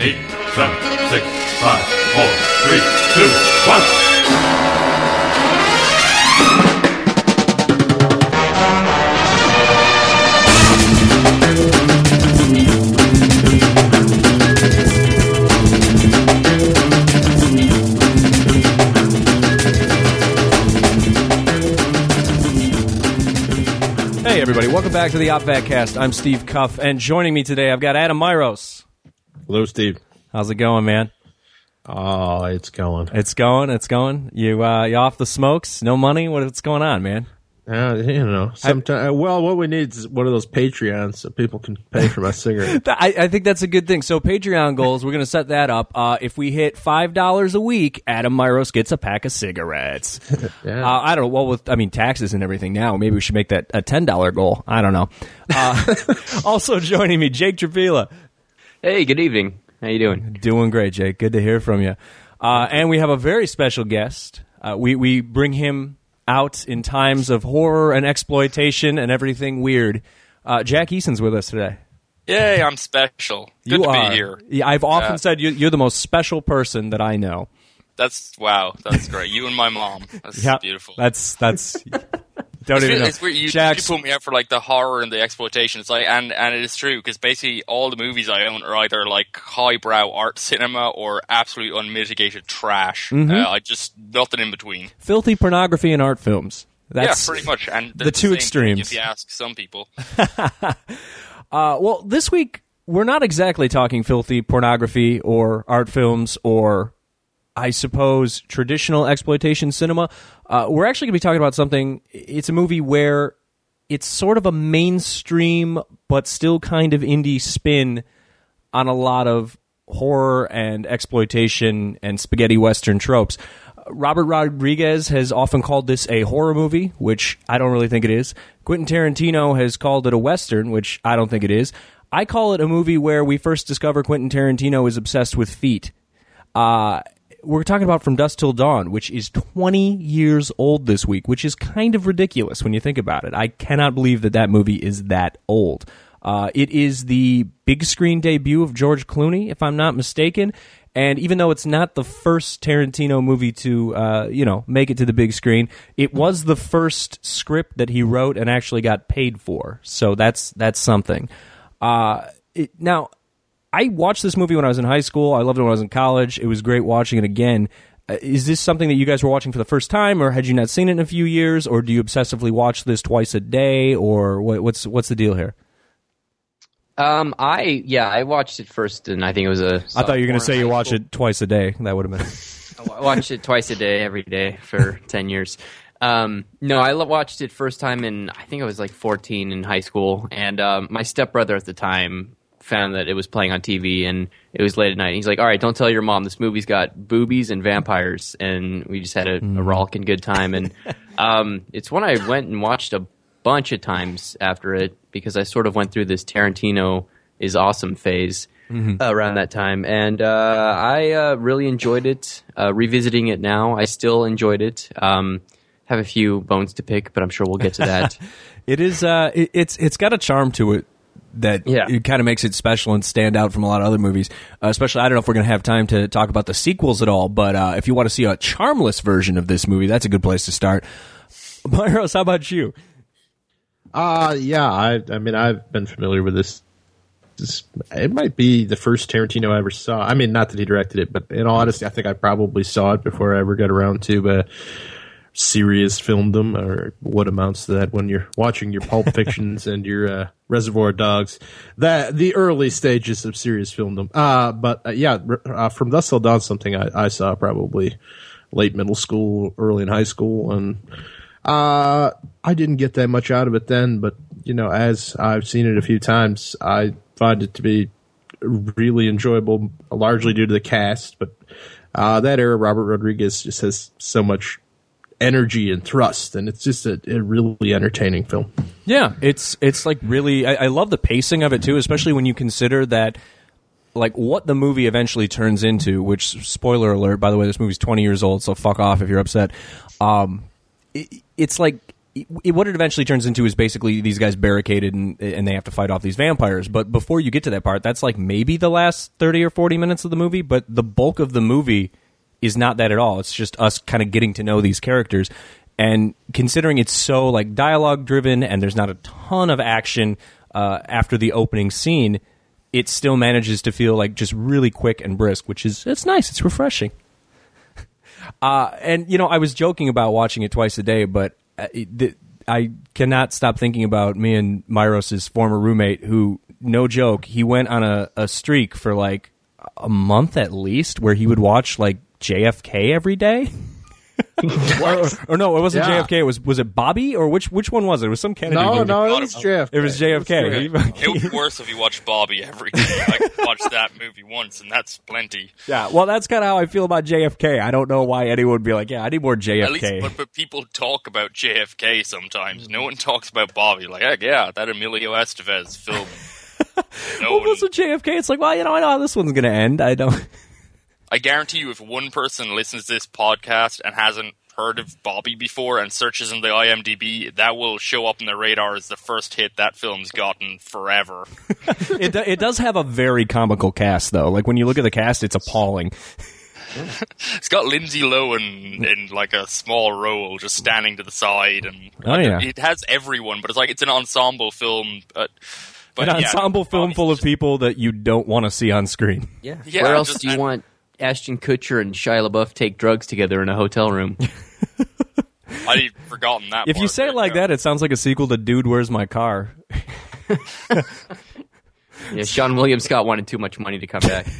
eight, seven, six, five, four, three, two, one. Hey, everybody, welcome back to the OpVatcast. I'm Steve Cuff, and joining me today, I've got Adam Myros. Hello, Steve. How's it going, man? Oh, it's going. It's going, it's going. You, uh, you off the smokes? No money? What's going on, man? Uh, you know, sometimes. Well, what we need is one of those Patreons so people can pay for my cigarette. I, I think that's a good thing. So, Patreon goals, we're going to set that up. Uh, if we hit $5 a week, Adam Myros gets a pack of cigarettes. Yeah. Uh, I don't know. Well, with, I mean, taxes and everything now, maybe we should make that a $10 goal. I don't know. Uh, also joining me, Jake Trapila. Hey, good evening. How you doing? Doing great, Jake. Good to hear from you. Uh, and we have a very special guest. Uh, we we bring him out in times of horror and exploitation and everything weird. Uh, Jack Eason's with us today. Yay, I'm special. Good you to are. be here. Yeah, I've often Yeah. said you, you're the most special person that I know. That's wow. That's great. You and my mom. That's Yeah, beautiful. That's that's. Don't it's, even know. it's weird. You, you put me out for like the horror and the exploitation. It's like, and and it is true because basically all the movies I own are either like highbrow art cinema or absolute unmitigated trash. Mm-hmm. Uh, I just nothing in between. filthy pornography and art films. That's yeah, pretty much. And the they're two extremes. If you ask some people, Uh, well, this week we're not exactly talking filthy pornography or art films or, I suppose, traditional exploitation cinema. Uh, we're actually going to be talking about something. It's a movie where it's sort of a mainstream but still kind of indie spin on a lot of horror and exploitation and spaghetti western tropes. Robert Rodriguez has often called this a horror movie, which I don't really think it is. Quentin Tarantino has called it a western, which I don't think it is. I call it a movie where we first discover Quentin Tarantino is obsessed with feet. Uh, we're talking about From Dusk Till Dawn, which is 20 years old this week, which is kind of ridiculous when you think about it. I cannot believe that that movie is that old. Uh, it is the big screen debut of George Clooney, if I'm not mistaken. And even though it's not the first Tarantino movie to, uh, you know, make it to the big screen, it was the first script that he wrote and actually got paid for. So that's that's something. Uh, it, now, I watched this movie when I was in high school. I loved it when I was in college. It was great watching it again. Uh, is this something that you guys were watching for the first time, or had you not seen it in a few years, or do you obsessively watch this twice a day, or what, what's what's the deal here? Um, I yeah, I watched it first, and I think it was a. I thought you were going to say you watch it twice a day. That would have been. I watched it twice a day, every day for ten years. Um, no, I watched it first time in I think I was like fourteen in high school, and um, my stepbrother at the time found that it was playing on TV, and it was late at night. He's like, "All right, don't tell your mom. This movie's got boobies and vampires," and we just had a, a rollicking good time. And um, it's one I went and watched a bunch of times after it because I sort of went through this Tarantino is awesome phase around that time, and uh, I uh, really enjoyed it. Uh, revisiting it now, I still enjoyed it. Um, have a few bones to pick, but I'm sure we'll get to that. It is. Uh, it, it's it's got a charm to it that Yeah. it kind of makes it special and stand out from a lot of other movies. Uh, especially, I don't know if we're going to have time to talk about the sequels at all, but uh, if you want to see a charmless version of this movie, that's a good place to start. Myros, how about you? Uh yeah, I I mean I've been familiar with this. this. It might be the first Tarantino I ever saw. I mean, not that he directed it, but in all honesty, I think I probably saw it before I ever got around to uh, serious filmdom, or what amounts to that when you're watching your Pulp Fictions and your uh, Reservoir Dogs. That the early stages of serious filmdom. Uh, but uh, yeah, uh, from Dusk Till Dawn, something I, I saw probably late middle school, early in high school, and uh, I didn't get that much out of it then, but you know, as I've seen it a few times, I find it to be really enjoyable, largely due to the cast. But uh, that era, Robert Rodriguez just has so much energy and thrust, and it's just a, a really entertaining film. Yeah, it's it's like really. I, I love the pacing of it too, especially when you consider that like what the movie eventually turns into. Which spoiler alert, by the way, this movie's twenty years old, so fuck off if you're upset. Um, it, it's like it, what it eventually turns into is basically these guys barricaded and and they have to fight off these vampires. But before you get to that part, that's like maybe the last thirty or forty minutes of the movie. But the bulk of the movie is not that at all. It's just us kind of getting to know these characters. And considering it's so like dialogue driven and there's not a ton of action uh, after the opening scene, it still manages to feel like just really quick and brisk, which is it's nice. It's refreshing. Uh, and you know, I was joking about watching it twice a day, but uh, it, the, I cannot stop thinking about me and Myros's former roommate, who, no joke, he went on a, a streak for like a month at least, where he would watch like JFK every day. or, or no, it wasn't Yeah. JFK. It was was it Bobby or which which one was it? It was some Kennedy. No, movie. no, it was JFK. It was JFK. It would be worse if you watched Bobby every day. I watched that movie once, and that's plenty. yeah, well, that's kind of how I feel about JFK. I don't know why anyone would be like, "Yeah, I need more At least, JFK." but, but people talk about JFK sometimes. No one talks about Bobby. Like, heck yeah, that Emilio Estevez film. No well, one, what's with JFK? It's like, well, you know, I know how this one's gonna end. I don't. I guarantee you, if one person listens to this podcast and hasn't heard of Bobby before and searches in the IMDb, that will show up in the radar as the first hit that film's gotten forever. it do, it does have a very comical cast though. Like when you look at the cast, it's appalling. It's got Lindsay Lohan in like a small role, just standing to the side, and Oh, yeah. it has everyone. But it's like it's an ensemble film. But, but An yeah, ensemble film Bobby's full of people that you don't want to see on screen. Yeah. Yeah, Where else just- do you and- want Ashton Kutcher and Shia LaBeouf take drugs together in a hotel room? I'd even forgotten that. If you say it like yeah. that, it sounds like a sequel to Dude, Where's My Car? yeah, Seann William Scott wanted too much money to come back.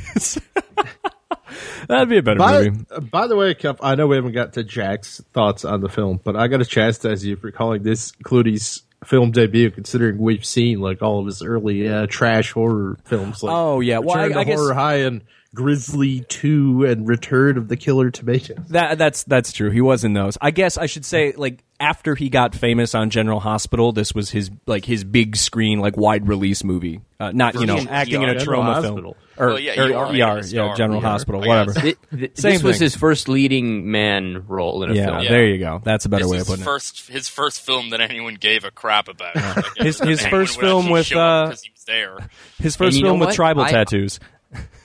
That'd be a better By, movie. by the way, Kev, I know we haven't got to Jack's thoughts on the film, but I got to chastise you for calling this Clooney's film debut, considering we've seen like all of his early uh, trash horror films. Like Oh, yeah. Well, Return I- I to guess- High and Grizzly Two and Return of the Killer Tomatoes. That that's that's true. He was in those. I guess I should say like after he got famous on General Hospital, this was his like his big screen like wide release movie. Uh, not you know Versus acting in a General trauma Hospital. film or, Well, yeah, or ER, ER, yeah, yeah, General ER, Hospital, I whatever. guess. Th- th- Same this was thing. his first leading man role in a Yeah, film. Yeah. there you go. That's a better This way is of putting it. first his first film that anyone gave a crap about. Like, His- his first film with, show up uh, 'cause he was there. His first film with what? tribal I- tattoos.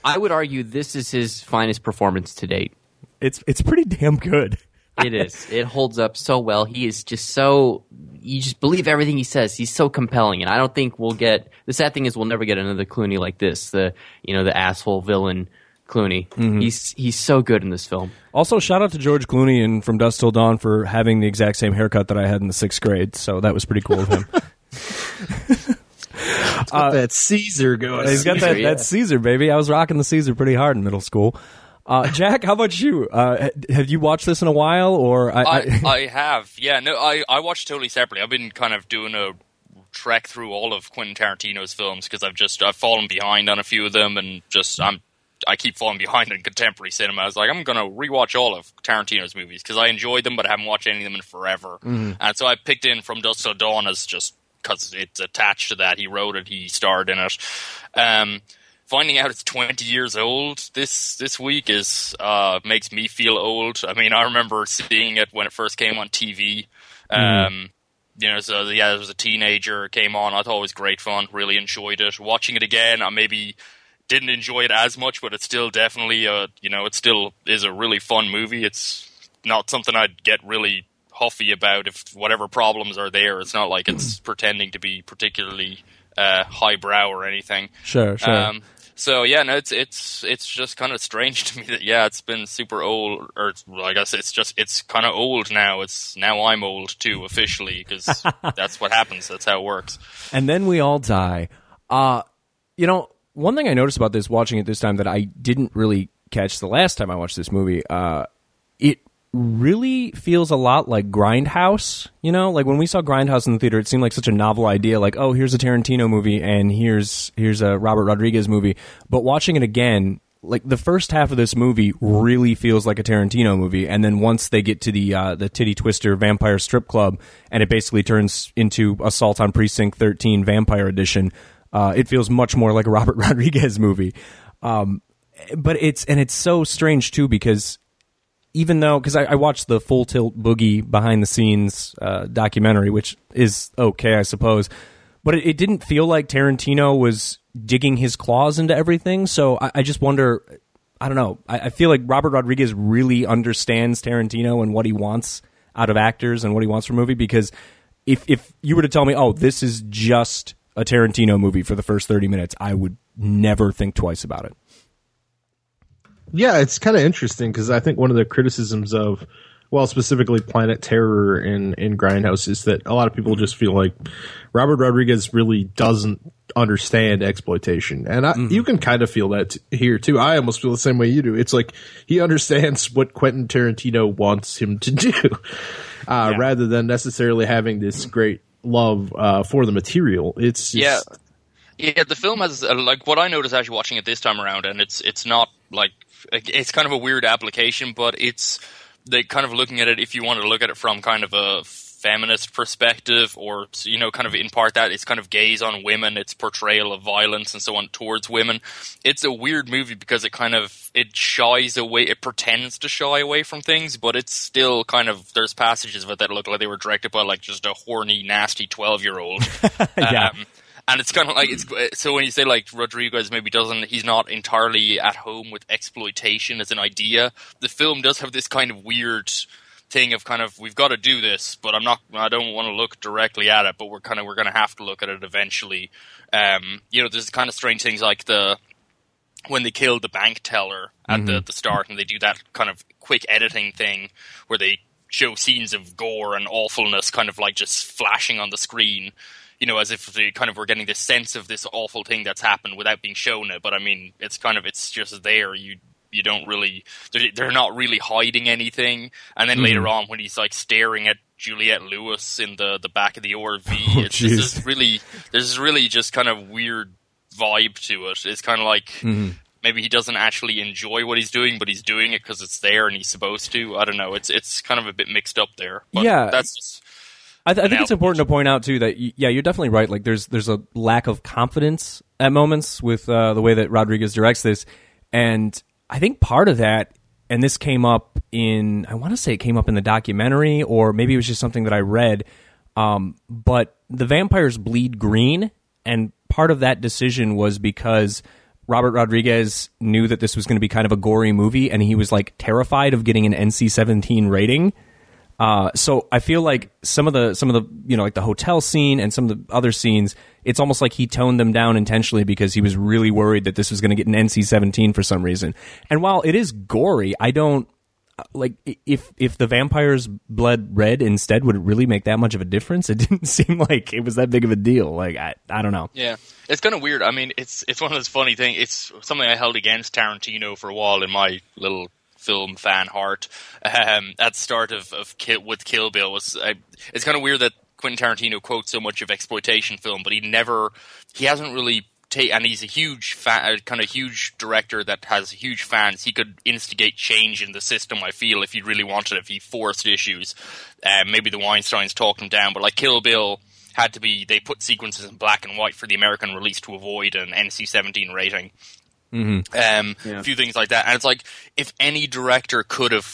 I would argue this is his finest performance to date. It's it's pretty damn good. It is. It holds up so well. He is just so you just believe everything he says. He's so compelling, and I don't think we'll get. The sad thing is, we'll never get another Clooney like this. The you know the asshole villain Clooney. Mm-hmm. He's he's so good in this film. Also, shout out to George Clooney and From Dusk Till Dawn for having the exact same haircut that I had in the sixth grade. So that was pretty cool of him. that Caesar going. He's got that, Caesar, yeah. that Caesar, baby. I was rocking the Caesar pretty hard in middle school. Uh, Jack, how about you? Uh, have you watched this in a while, or I, I, I have, yeah. No, I, I watched totally separately. I've been kind of doing a trek through all of Quentin Tarantino's films because I've just I've fallen behind on a few of them, and just I'm I keep falling behind in contemporary cinema. I was like, I'm gonna rewatch all of Tarantino's movies because I enjoyed them, but I haven't watched any of them in forever. And so I picked in From Dusk Till Dawn as just because it's attached to that. He wrote it, he starred in it. Um, finding out it's 20 years old this this week is uh, makes me feel old. I mean, I remember seeing it when it first came on TV. Um, you know, so yeah, as a teenager, it came on. I thought it was great fun. Really enjoyed it. Watching it again, I maybe didn't enjoy it as much, but it's still definitely a you know, it still is a really fun movie. It's not something I'd get really huffy about if whatever problems are there. It's not like it's pretending to be particularly uh, highbrow or anything. sure, sure. Um, so yeah, no, it's it's it's just kind of strange to me that yeah, it's been super old, or it's, well, I guess it's just it's kind of old now. It's now I'm old too officially because that's what happens. That's how it works. and then we all die. Uh, you know, one thing I noticed about this watching it this time that I didn't really catch the last time I watched this movie, uh, really feels a lot like Grindhouse. You know, like when we saw Grindhouse in the theater, it seemed like such a novel idea. Like, oh, here's a Tarantino movie, and here's here's a Robert Rodriguez movie. But watching it again, like the first half of this movie really feels like a Tarantino movie, and then once they get to the uh, the titty twister vampire strip club, and it basically turns into Assault on Precinct Thirteen Vampire Edition, uh, it feels much more like a Robert Rodriguez movie. Um, but it's and it's so strange too because even though because I, I watched the Full Tilt Boogie behind the scenes uh, documentary, which is okay, I suppose, but it, it didn't feel like Tarantino was digging his claws into everything. So I, I just wonder. I don't know. I, I feel like Robert Rodriguez really understands Tarantino and what he wants out of actors and what he wants from a movie because if if you were to tell me, oh, this is just a Tarantino movie for the first thirty minutes, I would never think twice about it. Yeah, it's kind of interesting because I think one of the criticisms of, well, specifically Planet Terror and in Grindhouse is that a lot of people just feel like Robert Rodriguez really doesn't understand exploitation, and I, you can kind of feel that t- here too. I almost feel the same way you do. It's like he understands what Quentin Tarantino wants him to do, uh, rather than necessarily having this great love uh, for the material. It's just, Yeah. Yeah, the film has uh, like what I noticed actually watching it this time around, and it's it's not like it's kind of a weird application, but it's they kind of looking at it if you want to look at it from kind of a feminist perspective, or you know, kind of in part that it's kind of gaze on women, its portrayal of violence and so on towards women. It's a weird movie because it kind of it shies away, it pretends to shy away from things, but it's still kind of there's passages of it that look like they were directed by like just a horny, nasty twelve year old. Yeah. Um, and it's kind of like it's hmm. uh, so when you say like Rodriguez maybe doesn't he's not entirely at home with exploitation as an idea. The film does have this kind of weird thing of kind of we've got to do this, but I'm not. I don't want to look directly at it, but we're kind of we're going to have to look at it eventually. Um, you know, there's kind of strange things like the when they killed the bank teller at the, mm-hmm. the start and they do that kind of quick editing thing where they show scenes of gore and awfulness kind of like just flashing on the screen you know as if they kind of were getting this sense of this awful thing that's happened without being shown it but i mean it's kind of it's just there you you don't really they're, they're not really hiding anything and then hmm. later on when he's like staring at Juliette Lewis in the the back of the ORV oh, it's this jeez. is really there's really just kind of weird vibe to it. It's kind of like hmm. maybe he doesn't actually enjoy what he's doing, but he's doing it because it's there and he's supposed to. I don't know. It's it's kind of a bit mixed up there. But Yeah. that's just, I, th- I think it's important to point out too that y- yeah, you're definitely right. Like there's there's a lack of confidence at moments with uh, the way that Rodriguez directs this, and I think part of that, and this came up in I want to say it came up in the documentary, or maybe it was just something that I read. Um, but the vampires bleed green, and part of that decision was because Robert Rodriguez knew that this was going to be kind of a gory movie, and he was like terrified of getting an NC-17 rating. Uh, so I feel like some of the some of the you know like the hotel scene and some of the other scenes, it's almost like he toned them down intentionally because he was really worried that this was going to get an NC-17 for some reason. And while it is gory, I don't uh, like if if the vampires bled red instead would it really make that much of a difference? It didn't seem like it was that big of a deal. Like I I don't know. yeah, it's kind of weird. I mean, it's it's one of those funny things. It's something I held against Tarantino for a while in my little film fan heart. Um, at start of of Kill, with Kill Bill was I, it's kind of weird that Quentin Tarantino quotes so much of exploitation film, but he never he hasn't really take and he's a huge fan, kind of huge director that has huge fans. He could instigate change in the system. I feel if he really wanted, if he forced issues, um, maybe the Weinstein's talked him down. But like Kill Bill had to be, they put sequences in black and white for the American release to avoid an NC-17 rating. Um, A few things like that, and it's like if any director could have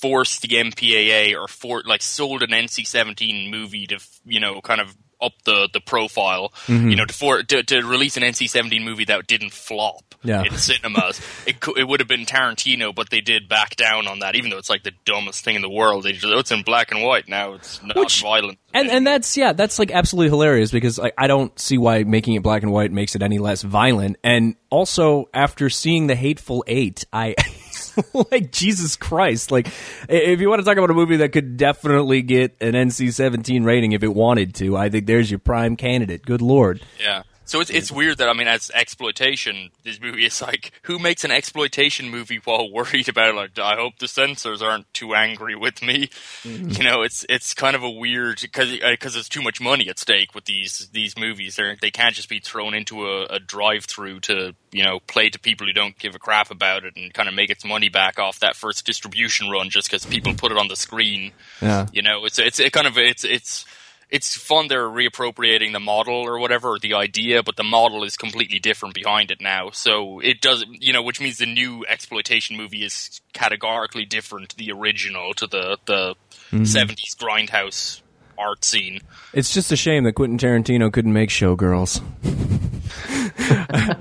forced the MPAA or for like sold an NC-17 movie to you know kind of up the the profile, mm-hmm. you know, to for to, to release an NC-17 movie that didn't flop Yeah. in cinemas, it could, it would have been Tarantino, but they did back down on that, even though it's like the dumbest thing in the world. They just oh, it's in black and white now. It's not Which- violent. And and that's yeah, that's like absolutely hilarious because like I don't see why making it black and white makes it any less violent. And also after seeing the Hateful Eight, I like Jesus Christ. Like if you want to talk about a movie that could definitely get an NC-17 rating if it wanted to, I think there's your prime candidate. Good lord. Yeah. So it's it's weird that I mean, as exploitation, this movie is like, who makes an exploitation movie while worried about like, I hope the censors aren't too angry with me. Mm-hmm. You know, it's it's kind of a weird because because uh, there's too much money at stake with these these movies. They they can't just be thrown into a, a drive through to you know play to people who don't give a crap about it and kind of make its money back off that first distribution run just because people put it on the screen. Yeah. You know, it's it's it kind of it's it's it's fun they're reappropriating the model or whatever, or the idea, but the model is completely different behind it now. So it does, you know, which means the new exploitation movie is categorically different to the original, to the the mm-hmm. 70s grindhouse art scene. It's just a shame that Quentin Tarantino couldn't make Showgirls.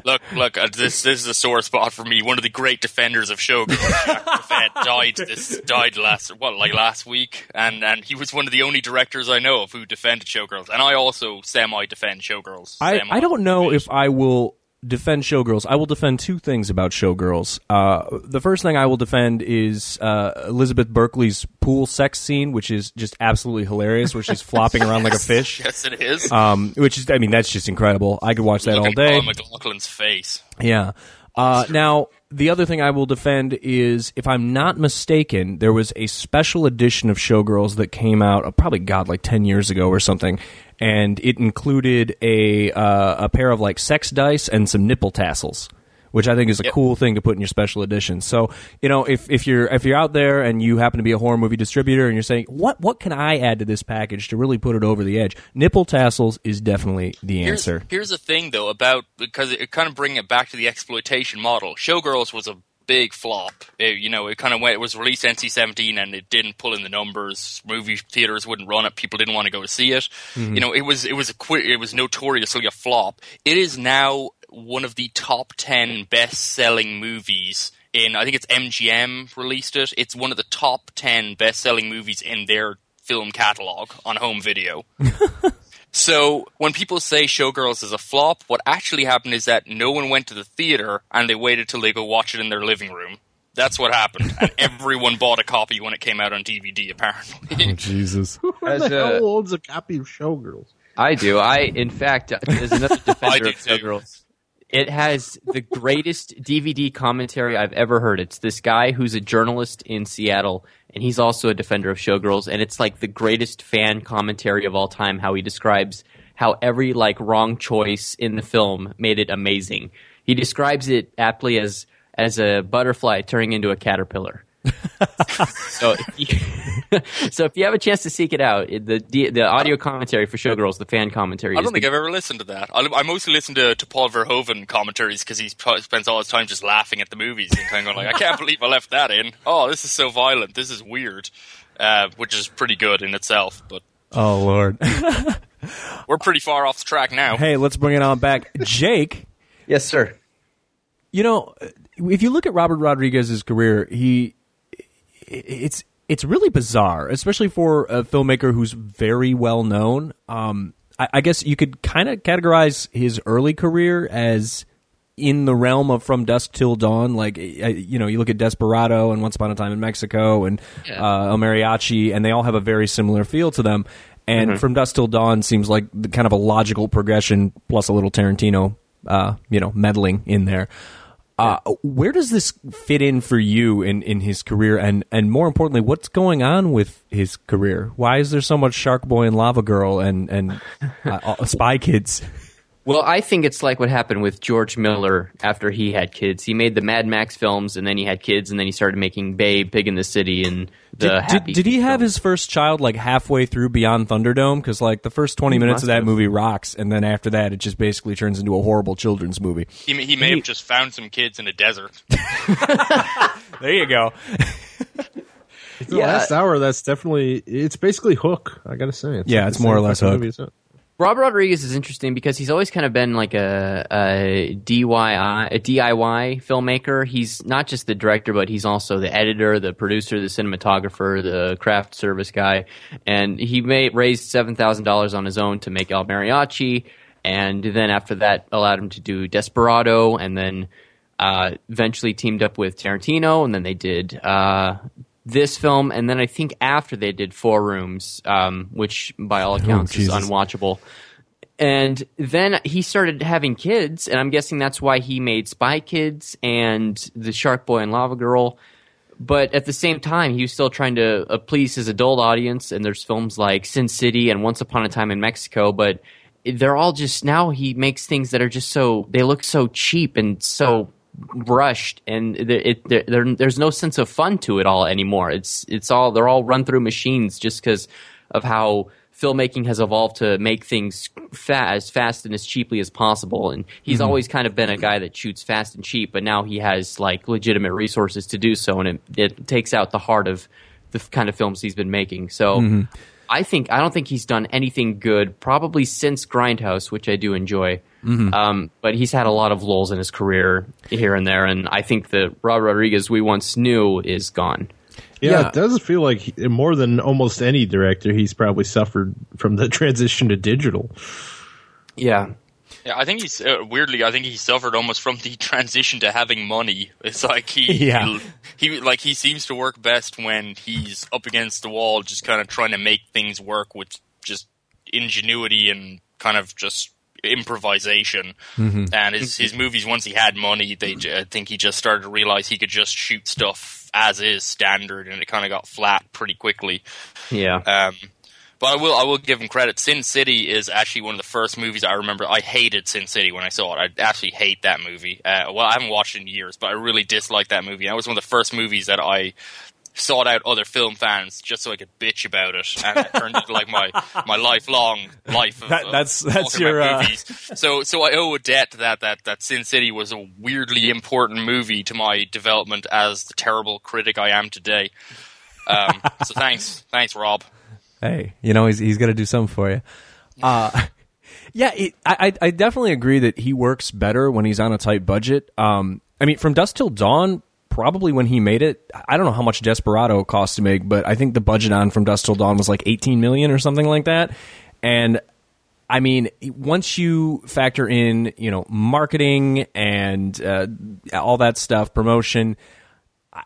Look, look, uh, this this is a sore spot for me. One of the great defenders of Showgirls, Jacques died this died last what like last week, and and he was one of the only directors I know of who defended Showgirls, and I also semi defend Showgirls. I, I don't know if I will defend Showgirls. I will defend two things about Showgirls. Uh, the first thing I will defend is uh, Elizabeth Berkley's pool sex scene, which is just absolutely hilarious, where she's flopping around like a fish. Yes, it is. Um, which is, I mean, that's just incredible. I could watch that Look all at day. Paul McLaughlin's face. Yeah. Uh, now, the other thing I will defend is, if I'm not mistaken, there was a special edition of Showgirls that came out, uh, probably, God, like 10 years ago or something, and it included a, uh, a pair of, like, sex dice and some nipple tassels. Which I think is a Yep. cool thing to put in your special edition. So, you know, if, if you're if you're out there and you happen to be a horror movie distributor and you're saying, what what can I add to this package to really put it over the edge? Nipple tassels is definitely the answer. here's the thing, though, about because it, kind of bring it back to the exploitation model. Showgirls was a big flop. It, you know, it kind of went. It was released NC-17 and it didn't pull in the numbers. Movie theaters wouldn't run it. People didn't want to go to see it. Mm-hmm. You know, it was it was a it was notoriously a flop. It is now one of the top ten best-selling movies. In I think it's MGM released it. It's one of the top ten best-selling movies in their film catalog on home video. So when people say Showgirls is a flop, what actually happened is that no one went to the theater and they waited till they go watch it in their living room. That's what happened, and everyone bought a copy when it came out on DVD. Apparently, oh, Jesus. Who As the a- hell uh, owns a copy of Showgirls? I do. I, in fact, as another defender do of too. Showgirls, it has the greatest DVD commentary I've ever heard. It's this guy who's a journalist in Seattle, and he's also a defender of Showgirls, and it's like the greatest fan commentary of all time. How he describes how every like wrong choice in the film made it amazing. He describes it aptly as as a butterfly turning into a caterpillar. so, if you, so if you have a chance to seek it out, the the, the audio commentary for Showgirls, the fan commentary. I don't think the- I've ever listened to that. I, I mostly listen to, to Paul Verhoeven commentaries because he spends all his time just laughing at the movies and kind of going like, "I can't believe I left that in." Oh, this is so violent. This is weird, uh, which is pretty good in itself. But Oh, Lord. we're pretty far off the track now. hey, let's bring it on back. Jake, Yes, sir. you know, if you look at Robert Rodriguez's career, he it's it's really bizarre, especially for a filmmaker who's very well known. Um, I, I guess you could kind of categorize his early career as in the realm of From Dusk Till Dawn. Like, you know, you look at Desperado and Once Upon a Time in Mexico and uh, El Mariachi, and they all have a very similar feel to them. And From Dusk Till Dawn seems like the kind of a logical progression, plus a little Tarantino, uh, you know, meddling in there. Uh, where does this fit in for you in, in his career, and, and more importantly, what's going on with his career? Why is there so much Shark Boy and Lava Girl and and uh, uh, Spy Kids? Well, I think it's like what happened with George Miller after he had kids. He made the Mad Max films, and then he had kids, and then he started making Babe, Pig in the City, and the Did, did, Happy did he Feet have films. his first child like halfway through Beyond Thunderdome? Because like the first twenty minutes of that have. movie rocks, and then after that, it just basically turns into a horrible children's movie. He, may- he may have just found some kids in a desert. There you go. The Yeah. last hour, that's definitely it's basically Hook. I gotta say, it's Yeah, like it's more or less fucking Hook. movie Hook. Rob Rodriguez is interesting because he's always kind of been like a, a DIY a DIY filmmaker. He's not just the director, but he's also the editor, the producer, the cinematographer, the craft service guy. And he made, raised seven thousand dollars on his own to make El Mariachi, and then after that allowed him to do Desperado, and then uh, eventually teamed up with Tarantino, and then they did uh, this film, and then I think after they did Four Rooms, um, which by all accounts is unwatchable. And then he started having kids, and I'm guessing that's why he made Spy Kids and The Shark Boy and Lava Girl. But at the same time, he was still trying to uh, please his adult audience. And there's films like Sin City and Once Upon a Time in Mexico, but they're all just now he makes things that are just so they look so cheap and so rushed, and it, it, there, there, there's no sense of fun to it all anymore. It's it's all they're all run through machines just because of how filmmaking has evolved to make things fa- as fast and as cheaply as possible. And he's mm-hmm. always kind of been a guy that shoots fast and cheap, but now he has like legitimate resources to do so, and it, it takes out the heart of the kind of films he's been making. So. Mm-hmm. I think I don't think he's done anything good probably since Grindhouse, which I do enjoy. Um, but he's had a lot of lulls in his career here and there, and I think the Rob Rodriguez we once knew is gone. Yeah, Yeah. it does feel like he, more than almost any director, he's probably suffered from the transition to digital. Yeah, Yeah, I think he's uh, weirdly. I think he suffered almost from the transition to having money. It's like he, Yeah. he, he, like he seems to work best when he's up against the wall, just kind of trying to make things work with just ingenuity and kind of just improvisation. And his his movies, once he had money, they I think he just started to realize he could just shoot stuff as is standard, and it kind of got flat pretty quickly. yeah. Um, but I will I will give him credit. Sin City is actually one of the first movies I remember. I hated Sin City when I saw it. I actually hate that movie. Uh, well, I haven't watched it in years, but I really disliked that movie. That was one of the first movies that I sought out other film fans just so I could bitch about it, and it turned into like my my lifelong life. Of, That- that's- that's your, uh, movies. So so I owe a debt to that that that Sin City was a weirdly important movie to my development as the terrible critic I am today. Um, so thanks, thanks, Rob. Hey, you know he's he's got to do something for you. Uh, yeah, it, I I I definitely agree that he works better when he's on a tight budget. Um, I mean, from Dusk Till Dawn, probably when he made it, I don't know how much Desperado cost to make, but I think the budget on From Dusk Till Dawn was like eighteen million or something like that, and. I mean, once you factor in, you know, marketing and uh, all that stuff, promotion,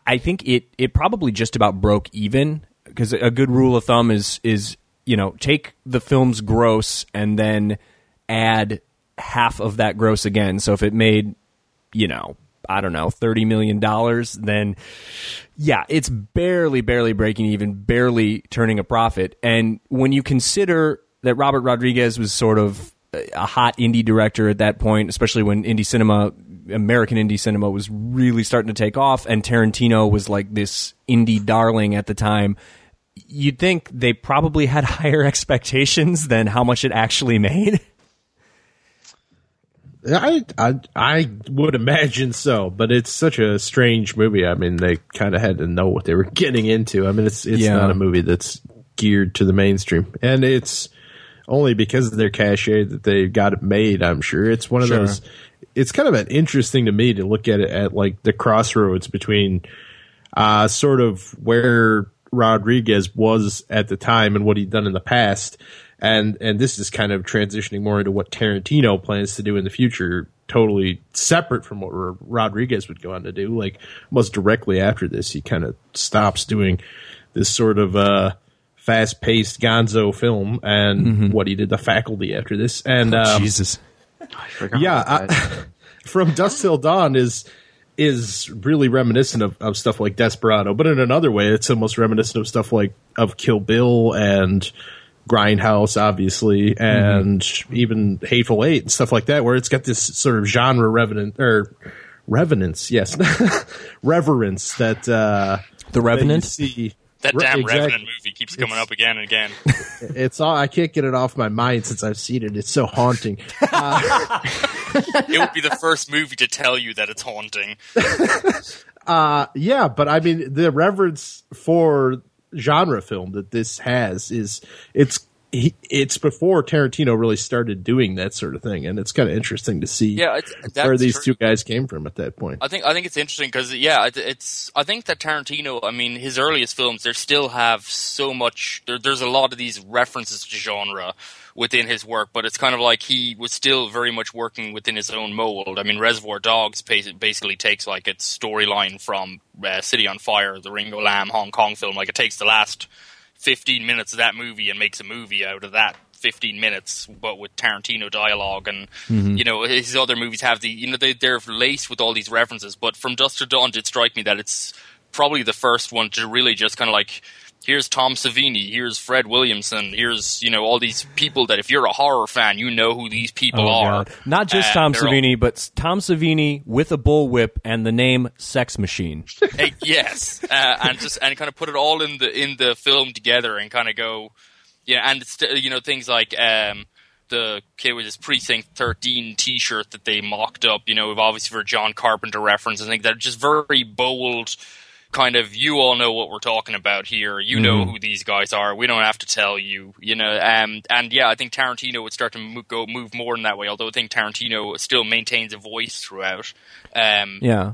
I think it it probably just about broke even because a good rule of thumb is is you know take the film's gross and then add half of that gross again. So if it made you know I don't know thirty million dollars, then yeah, it's barely barely breaking even, barely turning a profit. And when you consider that Robert Rodriguez was sort of a hot indie director at that point, especially when indie cinema, American indie cinema, was really starting to take off, and Tarantino was like this indie darling at the time. You'd think they probably had higher expectations than how much it actually made. I, I I would imagine so, but it's such a strange movie. I mean, they kind of had to know what they were getting into. I mean, it's it's Yeah. not a movie that's geared to the mainstream, and it's only because of their cachet that they got it made. I'm sure it's one of Sure. those. It's kind of an interesting to me to look at it at like the crossroads between uh, sort of where Rodriguez was at the time and what he'd done in the past. And and this is kind of transitioning more into what Tarantino plans to do in the future, totally separate from what Rodriguez would go on to do. Like almost directly after this, he kind of stops doing this sort of uh, fast paced Gonzo film and what he did the Faculty after this. And um, Jesus. yeah, I, from Dusk Till Dawn is is really reminiscent of, of stuff like Desperado, but in another way, it's almost reminiscent of stuff like of Kill Bill and Grindhouse, obviously, and even Hateful Eight and stuff like that, where it's got this sort of genre revenant or revenance, yes, reverence that uh, The Revenant? that you see. That Re- damn exactly. Revenant movie keeps coming It's- up again and again. It's all I can't get it off my mind since I've seen it. It's so haunting. it would be the first movie to tell you that it's haunting. Yeah, but I mean the reverence for genre film that this has is it's he, it's before Tarantino really started doing that sort of thing, and it's kind of interesting to see Yeah, it's, where these true. two guys came from at that point. I think I think it's interesting because yeah, it, it's I think that Tarantino. I mean, his earliest films they still have so much. There, there's a lot of these references to genre within his work, but it's kind of like he was still very much working within his own mold. I mean, Reservoir Dogs basically takes like its storyline from uh, City on Fire, the Ringo Lam Hong Kong film. Like it takes the last 15 minutes of that movie and makes a movie out of that 15 minutes, but with Tarantino dialogue. And, you know, his other movies have the, you know, they, they're laced with all these references. But from Dusk to Dawn did strike me that it's probably the first one to really just kind of like, here's Tom Savini, here's Fred Williamson, here's, you know, all these people that if you're a horror fan, you know who these people Oh, are. God. Not just Uh, Tom they're all- Savini, but Tom Savini with a bullwhip and the name Sex Machine. Eh, yes, uh, and just and kind of put it all in the in the film together and kind of go. Yeah, and it's, you know things like um, the kid with his Precinct 13 T-shirt that they mocked up. You know, obviously for John Carpenter reference. I think they're just very bold. Kind of, you all know what we're talking about here. You know who these guys are. We don't have to tell you. You know, um, and yeah, I think Tarantino would start to mo- go move more in that way. Although I think Tarantino still maintains a voice throughout. Um, Yeah,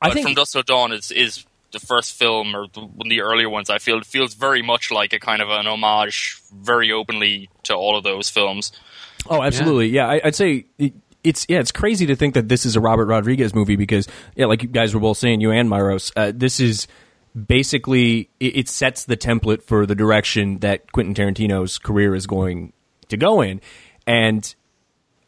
I but think From Dusk Till Dawn is is the first film or the, one of the earlier ones. I feel it feels very much like a kind of an homage, very openly to all of those films. Oh, absolutely. Yeah, I, I'd say it, it's yeah, it's crazy to think that this is a Robert Rodriguez movie because yeah, like you guys were both saying, you and Myros, uh, this is basically it, it sets the template for the direction that Quentin Tarantino's career is going to go in, and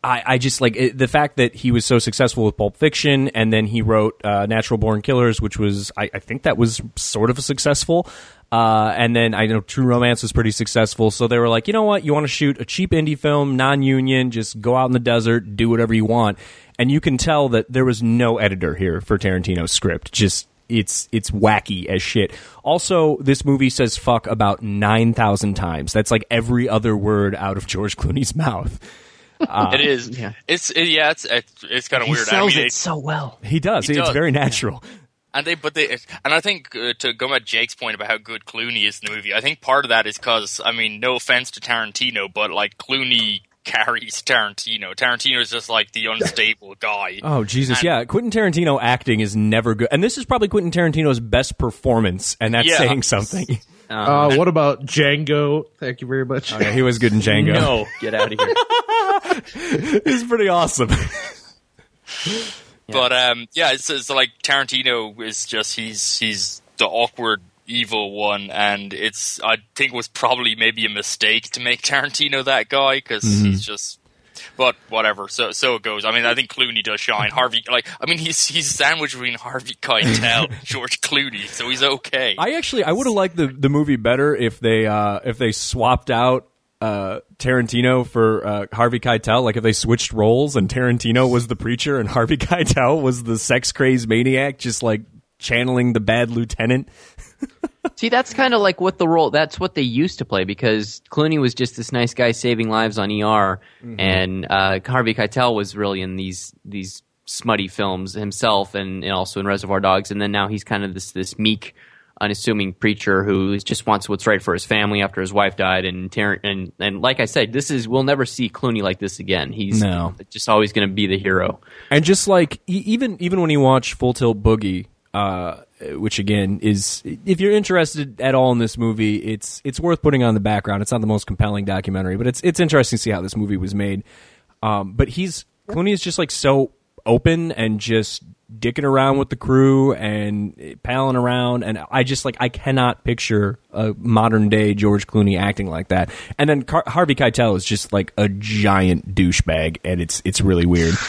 I, I just like it, the fact that he was so successful with Pulp Fiction, and then he wrote uh, Natural Born Killers, which was I, I think that was sort of a successful. Uh, and then I know True Romance was pretty successful, so they were like, you know what, you want to shoot a cheap indie film, non-union, just go out in the desert, do whatever you want, and you can tell that there was no editor here for Tarantino's script. Just it's it's wacky as shit. Also, this movie says fuck about nine thousand times. That's like every other word out of George Clooney's mouth. it is. yeah. It's it, yeah. It's it's, it's kind of He weird. sells I mean, it so well. He does. He it's does, very natural. And they but they and I think uh, to go at Jake's point about how good Clooney is in the movie, I think part of that is because I mean, no offense to Tarantino, but like Clooney carries Tarantino. Tarantino is just like the unstable guy. Oh Jesus, And- yeah. Quentin Tarantino acting is never good, and this is probably Quentin Tarantino's best performance, and that's Yeah. saying something. Uh, what about Django? Thank you very much. Oh, yeah, he was good in Django. No, get out of here. he's pretty awesome. But um, yeah, it's, it's like Tarantino is just he's he's the awkward evil one, and it's I think it was probably maybe a mistake to make Tarantino that guy because he's just. But whatever, so so it goes. I mean, I think Clooney does shine. Harvey, like, I mean, he's he's sandwiched between Harvey Keitel, George Clooney, so he's okay. I actually I would have liked the the movie better if they uh, if they swapped out uh, Tarantino for uh, Harvey Keitel, like if they switched roles and Tarantino was the preacher and Harvey Keitel was the sex crazed maniac, just like channeling the bad lieutenant. See, that's kind of like what the role. That's what they used to play because Clooney was just this nice guy saving lives on ER, and uh, Harvey Keitel was really in these these smutty films himself, and, and also in Reservoir Dogs. And then now he's kind of this this meek, unassuming preacher who just wants what's right for his family after his wife died. And and and like I said, this is we'll never see Clooney like this again. He's No. just always going to be the hero. And just like even even when you watch Full Tilt Boogie, uh, which again is if you're interested at all in this movie, it's it's worth putting on the background. It's not the most compelling documentary, but it's it's interesting to see how this movie was made. Um, but he's Clooney is just like so open and just dicking around with the crew and palling around and I just like I cannot picture a modern day George Clooney acting like that. And then Car- Harvey Keitel is just like a giant douchebag and it's it's really weird.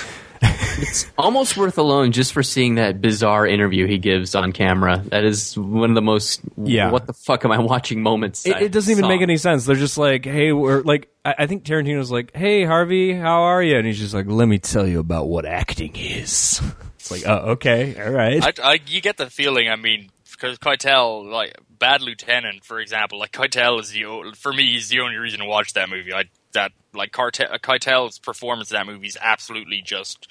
It's almost worth alone just for seeing that bizarre interview he gives on camera. That is one of the most Yeah. what the fuck am I watching moments. It, it doesn't even saw. make any sense. They're just like, hey, we're like, I, I think Tarantino's like, hey, Harvey, how are you? And he's just like, let me tell you about what acting is. It's like, oh, okay, all right. I, I, you get the feeling. I mean, because Keitel, like Bad Lieutenant, for example, like Keitel is the for me, he's the only reason to watch that movie. I that like Carte- Keitel's performance in that movie is absolutely just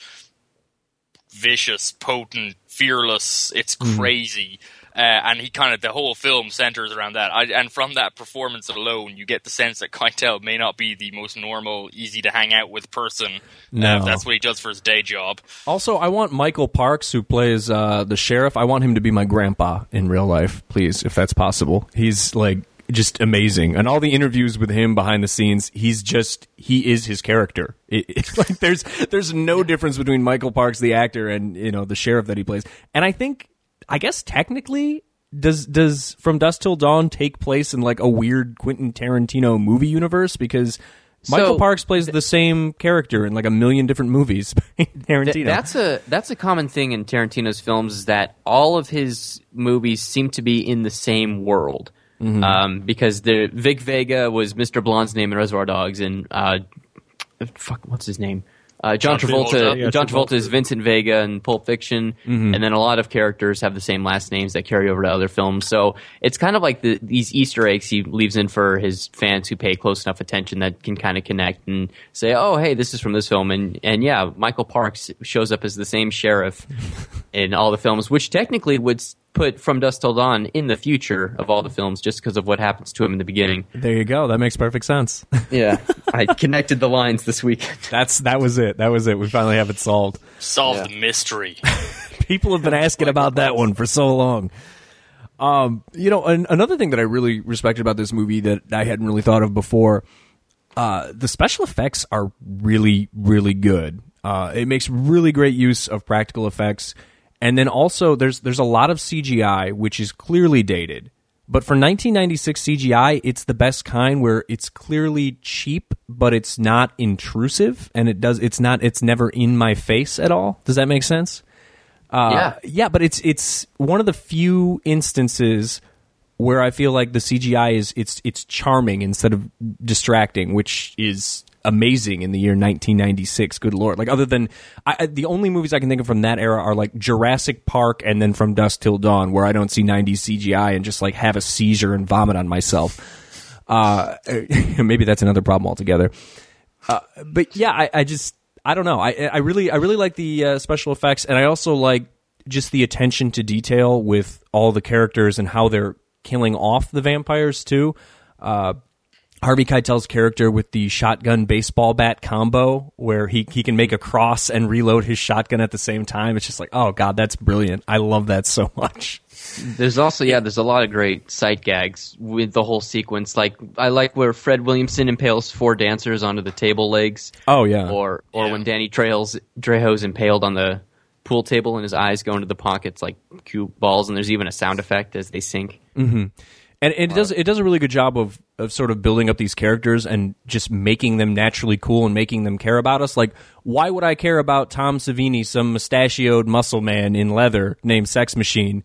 vicious, potent, fearless. It's mm-hmm. crazy. Uh, and he kind of the whole film centers around that. I, and from that performance alone, you get the sense that Keitel may not be the most normal, easy to hang out with person. No. Uh, that's what he does for his day job. also, I want Michael Parks, who plays uh, the sheriff, I want him to be my grandpa in real life, please, if that's possible. He's like just amazing. And all the interviews with him behind the scenes, he's just he is his character. It, it's like there's there's no difference between Michael Parks the actor and you know the sheriff that he plays. And I think I guess technically does does From Dusk Till Dawn take place in like a weird Quentin Tarantino movie universe because Michael So- Parks plays the same character in like a million different movies. Tarantino. Th- that's a that's a common thing in Tarantino's films is that all of his movies seem to be in the same world. Mm-hmm. Um, because the Vic Vega was Mr. Blonde's name in Reservoir Dogs, and uh, fuck, what's his name? Uh, John, John Travolta, Travolta. Yeah, John Travolta. Travolta is Vincent Vega in Pulp Fiction, Mm-hmm. and then a lot of characters have the same last names that carry over to other films. So it's kind of like the, these Easter eggs he leaves in for his fans who pay close enough attention that can kind of connect and say, "Oh, hey, this is from this film." And and yeah, Michael Parks shows up as the same sheriff in all the films, which technically would s- put From Dusk Till Dawn in the future of all the films, just because of what happens to him in the beginning. There you go. That makes perfect sense. Yeah, I connected the lines this week. That's that was it. That was it. We finally have it solved. Solved Yeah. the mystery. People have been asking about that one for so long. Um, you know, an, another thing that I really respected about this movie that I hadn't really thought of before, uh, the special effects are really, really good. Uh, it makes really great use of practical effects, and then also there's there's a lot of CGI which is clearly dated. But for 1996 CGI, it's the best kind where it's clearly cheap, but it's not intrusive, and it does it's not it's never in my face at all. Does that make sense? Uh, Yeah. yeah, but it's it's one of the few instances where I feel like the CGI is it's it's charming instead of distracting, which is amazing in the year 1996. Good lord! Like other than I, the only movies I can think of from that era are like Jurassic Park and then From Dusk Till Dawn, where I don't see 90s CGI and just like have a seizure and vomit on myself. Uh, maybe that's another problem altogether but yeah, I, I just I don't know. I I really I really like the uh, special effects, and I also like just the attention to detail with all the characters and how they're killing off the vampires too. Uh, Harvey Keitel's character with the shotgun baseball bat combo, where he he can make a cross and reload his shotgun at the same time. It's just like, oh god, that's brilliant. I love that so much. There's also yeah, there's a lot of great sight gags with the whole sequence. Like I like where Fred Williamson impales four dancers onto the table legs, Oh yeah, or or Yeah. when Danny Trails Trejo's impaled on the pool table and his eyes go into the pockets like cue balls, and there's even a sound effect as they sink. Mm-hmm. And it does it does a really good job of of sort of building up these characters and just making them naturally cool and making them care about us. Like, why would I care about Tom Savini, some mustachioed muscle man in leather named Sex Machine?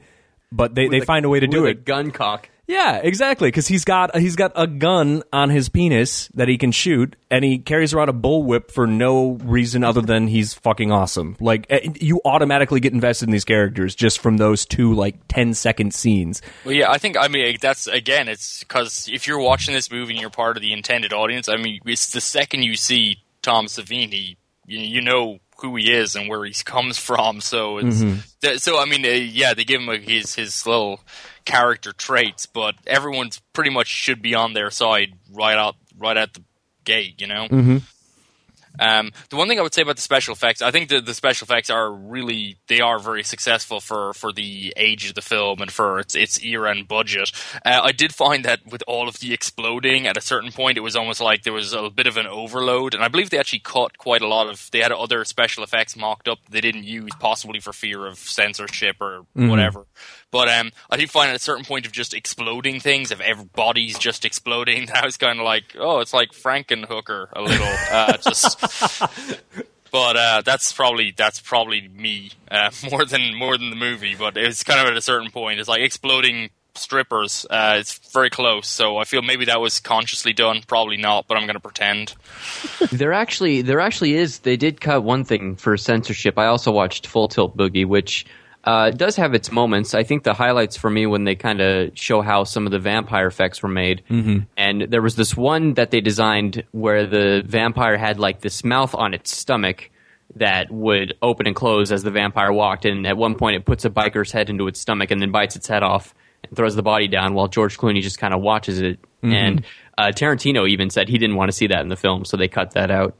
But they, they find a way to do it. gun cock. Yeah, exactly. Because he's got he's got a gun on his penis that he can shoot, and he carries around a bullwhip for no reason other than he's fucking awesome. Like eh, you automatically get invested in these characters just from those two like 10 second scenes. Well, yeah, I think I mean that's again, it's because if you're watching this movie and you're part of the intended audience, I mean, it's the second you see Tom Savini, you, you know who he is and where he comes from. So it's th- so I mean, uh, yeah, they give him a, his his little character traits, but everyone's pretty much should be on their side right out right at the gate, you know. Um, the one thing I would say about the special effects, I think the, the special effects are really they are very successful for, for the age of the film and for its its era and budget. Uh, I did find that with all of the exploding, at a certain point, it was almost like there was a bit of an overload, and I believe they actually cut quite a lot of. They had other special effects mocked up they didn't use, possibly for fear of censorship or whatever. But um, I did find at a certain point of just exploding things, of every body's just exploding, I was kind of like, oh, it's like Frankenhooker a little, uh, just. But uh, that's probably that's probably me uh, more than more than the movie. But it's kind of at a certain point. It's like exploding strippers. Uh, it's very close. So I feel maybe that was consciously done. Probably not. But I'm going to pretend. There actually, there actually is. They did cut one thing for censorship. I also watched Full Tilt Boogie, which uh, does have its moments. I think the highlights for me when they kind of show how some of the vampire effects were made. Mm-hmm. And there was this one that they designed where the vampire had like this mouth on its stomach that would open and close as the vampire walked. And at one point, it puts a biker's head into its stomach and then bites its head off and throws the body down while George Clooney just kind of watches it. And uh, Tarantino even said he didn't want to see that in the film, so they cut that out.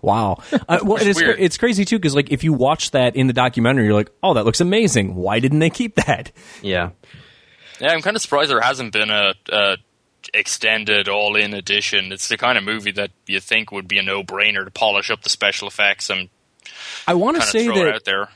Wow. Uh, well, and it's, weird. it's crazy too because like if you watch that in the documentary, you're like, oh, that looks amazing. Why didn't they keep that? Yeah. Yeah, I'm kind of surprised there hasn't been a, a extended all-in edition. It's the kind of movie that you think would be a no-brainer to polish up the special effects and I want to say that out there.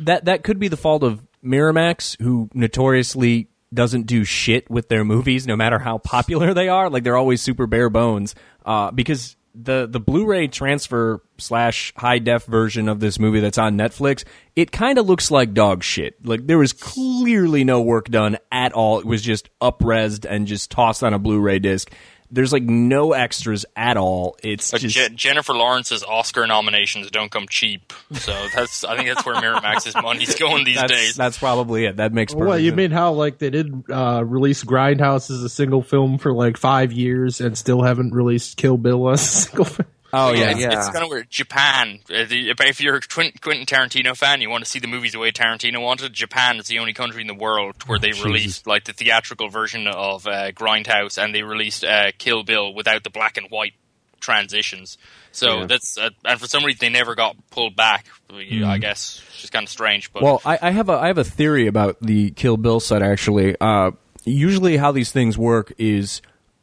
that that could be the fault of Miramax, who notoriously doesn't do shit with their movies, no matter how popular they are. Like they're always super bare bones. Uh, because the the Blu-ray transfer slash high def version of this movie that's on Netflix, it kind of looks like dog shit. Like there was clearly no work done at all. It was just upresed and just tossed on a Blu-ray disc. There's like no extras at all. It's But just Je- Jennifer Lawrence's Oscar nominations don't come cheap, so that's I think that's where Miramax's money's going these that's, days. that's probably it. That makes perfect Well, you sense. mean how like they did uh, release Grindhouse as a single film for like five years and still haven't released Kill Bill as a single film? Oh yeah, it's, yeah. it's kind of weird. Japan. uh, If if you're a Quentin Quentin Tarantino fan, you want to see the movies the way Tarantino wanted. Japan is the only country in the world where they released like the theatrical version of uh, Grindhouse, and they released uh, Kill Bill without the black and white transitions. So Yeah. that's uh, and for some reason they never got pulled back. I guess it's just kind of strange. But Well, I, I have a I have a theory about the Kill Bill set. Actually, uh, usually how these things work is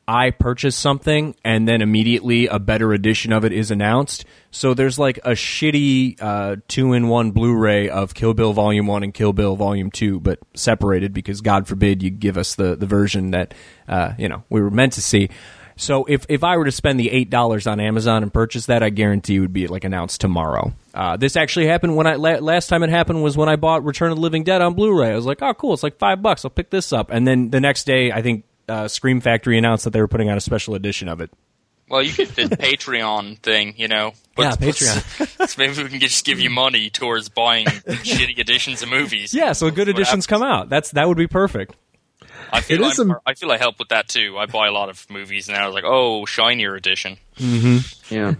I purchase something and then immediately a better edition of it is announced. So there's like a shitty uh, two in one Blu-ray of Kill Bill Volume One and Kill Bill Volume Two, but separated because God forbid you give us the the version that uh, you know we were meant to see. So if, if I were to spend the eight dollars on Amazon and purchase that, I guarantee it would be like announced tomorrow. Uh, this actually happened when I la- last time it happened was when I bought Return of the Living Dead on Blu-ray. I was like, oh cool, it's like five bucks. I'll pick this up. And then the next day, I think uh, Scream Factory announced that they were putting out a special edition of it. well, you could the Patreon thing, you know. Yeah, Patreon. so maybe we can just give you money towards buying shitty editions of movies. Yeah, so good editions happens. come out. That's that would be perfect. I feel It is I'm- a- I feel I help with that too. I buy a lot of movies, and I was like, oh, shinier edition. Yeah.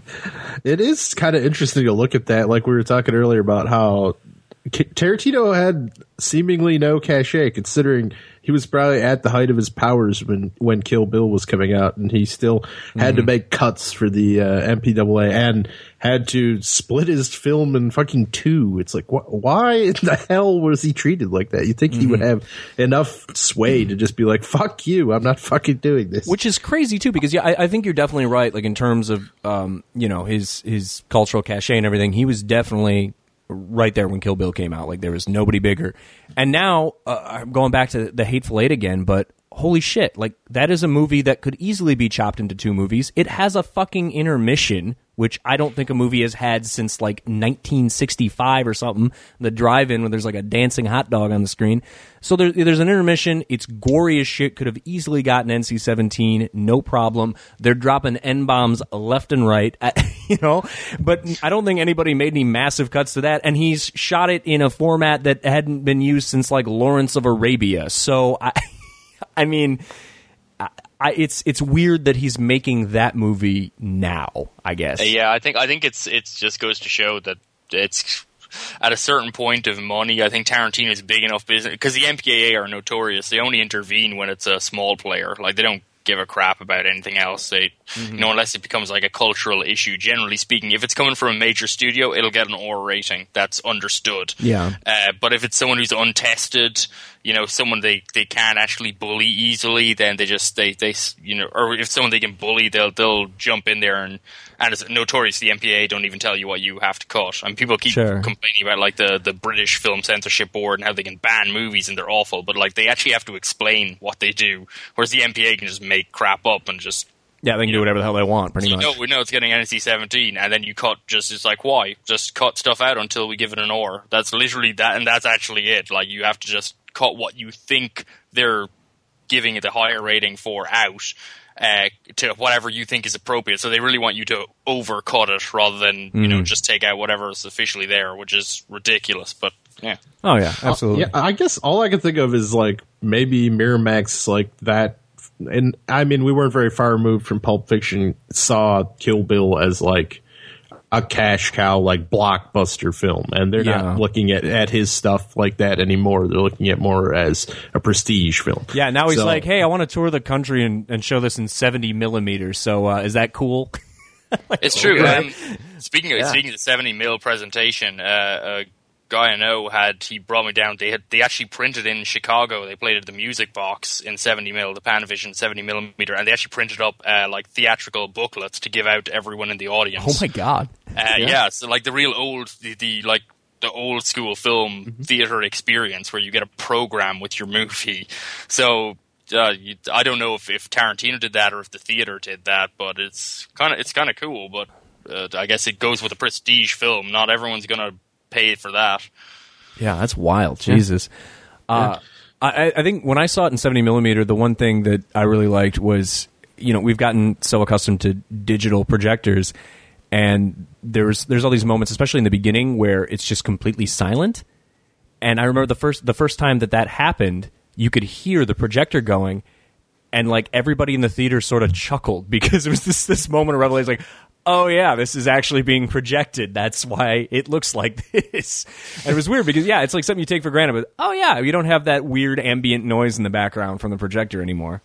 It is kind of interesting to look at that. Like we were talking earlier about how K- Tarantino had seemingly no cachet, considering he was probably at the height of his powers when when Kill Bill was coming out, and he still had to make cuts for the uh, MPAA and had to split his film in fucking two. It's like, wh- why in the hell was he treated like that? You think he would have enough sway to just be like, "Fuck you, I'm not fucking doing this." which is crazy too because yeah I, I think you're definitely right like in terms of um, you know his his cultural cachet and everything he was definitely right there when Kill Bill came out. Like there was nobody bigger. And now uh, I'm going back to the Hateful Eight again but holy shit like that is a movie that could easily be chopped into two movies. It has a fucking intermission which I don't think a movie has had since like 1965 or something. The drive-in where there's like a dancing hot dog on the screen. So there, there's an intermission. It's gory as shit. Could have easily gotten NC-17, no problem. They're dropping n bombs left and right, you know. But I don't think anybody made any massive cuts to that. And he's shot it in a format that hadn't been used since like Lawrence of Arabia. So I, I mean. It's it's weird that he's making that movie now. I guess. Yeah, I think I think it's it just goes to show that it's at a certain point of money. I think Tarantino is big enough business because the MPAA are notorious. They only intervene when it's a small player. Like they don't give a crap about anything else. They, you know, unless it becomes like a cultural issue. Generally speaking, if it's coming from a major studio, it'll get an R rating. That's understood. Yeah. Uh, but if it's someone who's untested, you know, someone they, they can't actually bully easily, then they just they they you know, or if someone they can bully, they'll they'll jump in there and and it's notorious the MPA don't even tell you what you have to cut. And people keep Sure. complaining about like the the British Film Censorship Board and how they can ban movies and they're awful, but like they actually have to explain what they do, whereas the MPA can just make crap up and just Yeah, they can do whatever the hell they want, pretty you much. know, we know it's getting NC seventeen, and then you cut just it's like why? Just cut stuff out until we give it an or. That's literally that, and that's actually it. Like you have to just cut what you think they're giving it the higher rating for out. Uh, to whatever you think is appropriate, so they really want you to overcut it rather than you know just take out whatever is officially there, which is ridiculous. But yeah, Oh yeah, absolutely. Yeah, I guess all I can think of is like maybe Miramax, like that. And I mean, we weren't very far removed from Pulp Fiction. Saw Kill Bill as like a cash cow, like blockbuster film, and they're Yeah. not looking at at his stuff like that anymore. They're looking at more as a prestige film. Yeah, now he's So- like, hey, I want to tour the country and, and show this in 70 millimeters. So uh, is that cool? It's true. Okay. Um, speaking of speaking of the seventy mil presentation, uh, a guy I know had he brought me down. They had they actually printed in Chicago. They played at the Music Box in seventy mil, the Panavision seventy millimeter, and they actually printed up uh, like theatrical booklets to give out to everyone in the audience. oh my god. Uh, yeah. so like the real old, the, the like the old school film Mm-hmm. theater experience where you get a program with your movie. So uh, you, I don't know if, if Tarantino did that or if the theater did that, but it's kind of it's kind of cool. But uh, I guess it goes with a prestige film. Not everyone's gonna pay for that. Yeah, that's wild. Jesus. Uh, I, I think when I saw it in 70 millimeter, the one thing that I really liked was you know we've gotten so accustomed to digital projectors, and there's there's all these moments, especially in the beginning, where it's just completely silent. And I remember the first the first time that that happened, you could hear the projector going, and like everybody in the theater sort of chuckled because it was this this moment of revelation, like. Oh yeah, this is actually being projected. That's why it looks like this. And it was weird because yeah, it's like something you take for granted. But oh yeah, you don't have that weird ambient noise in the background from the projector anymore.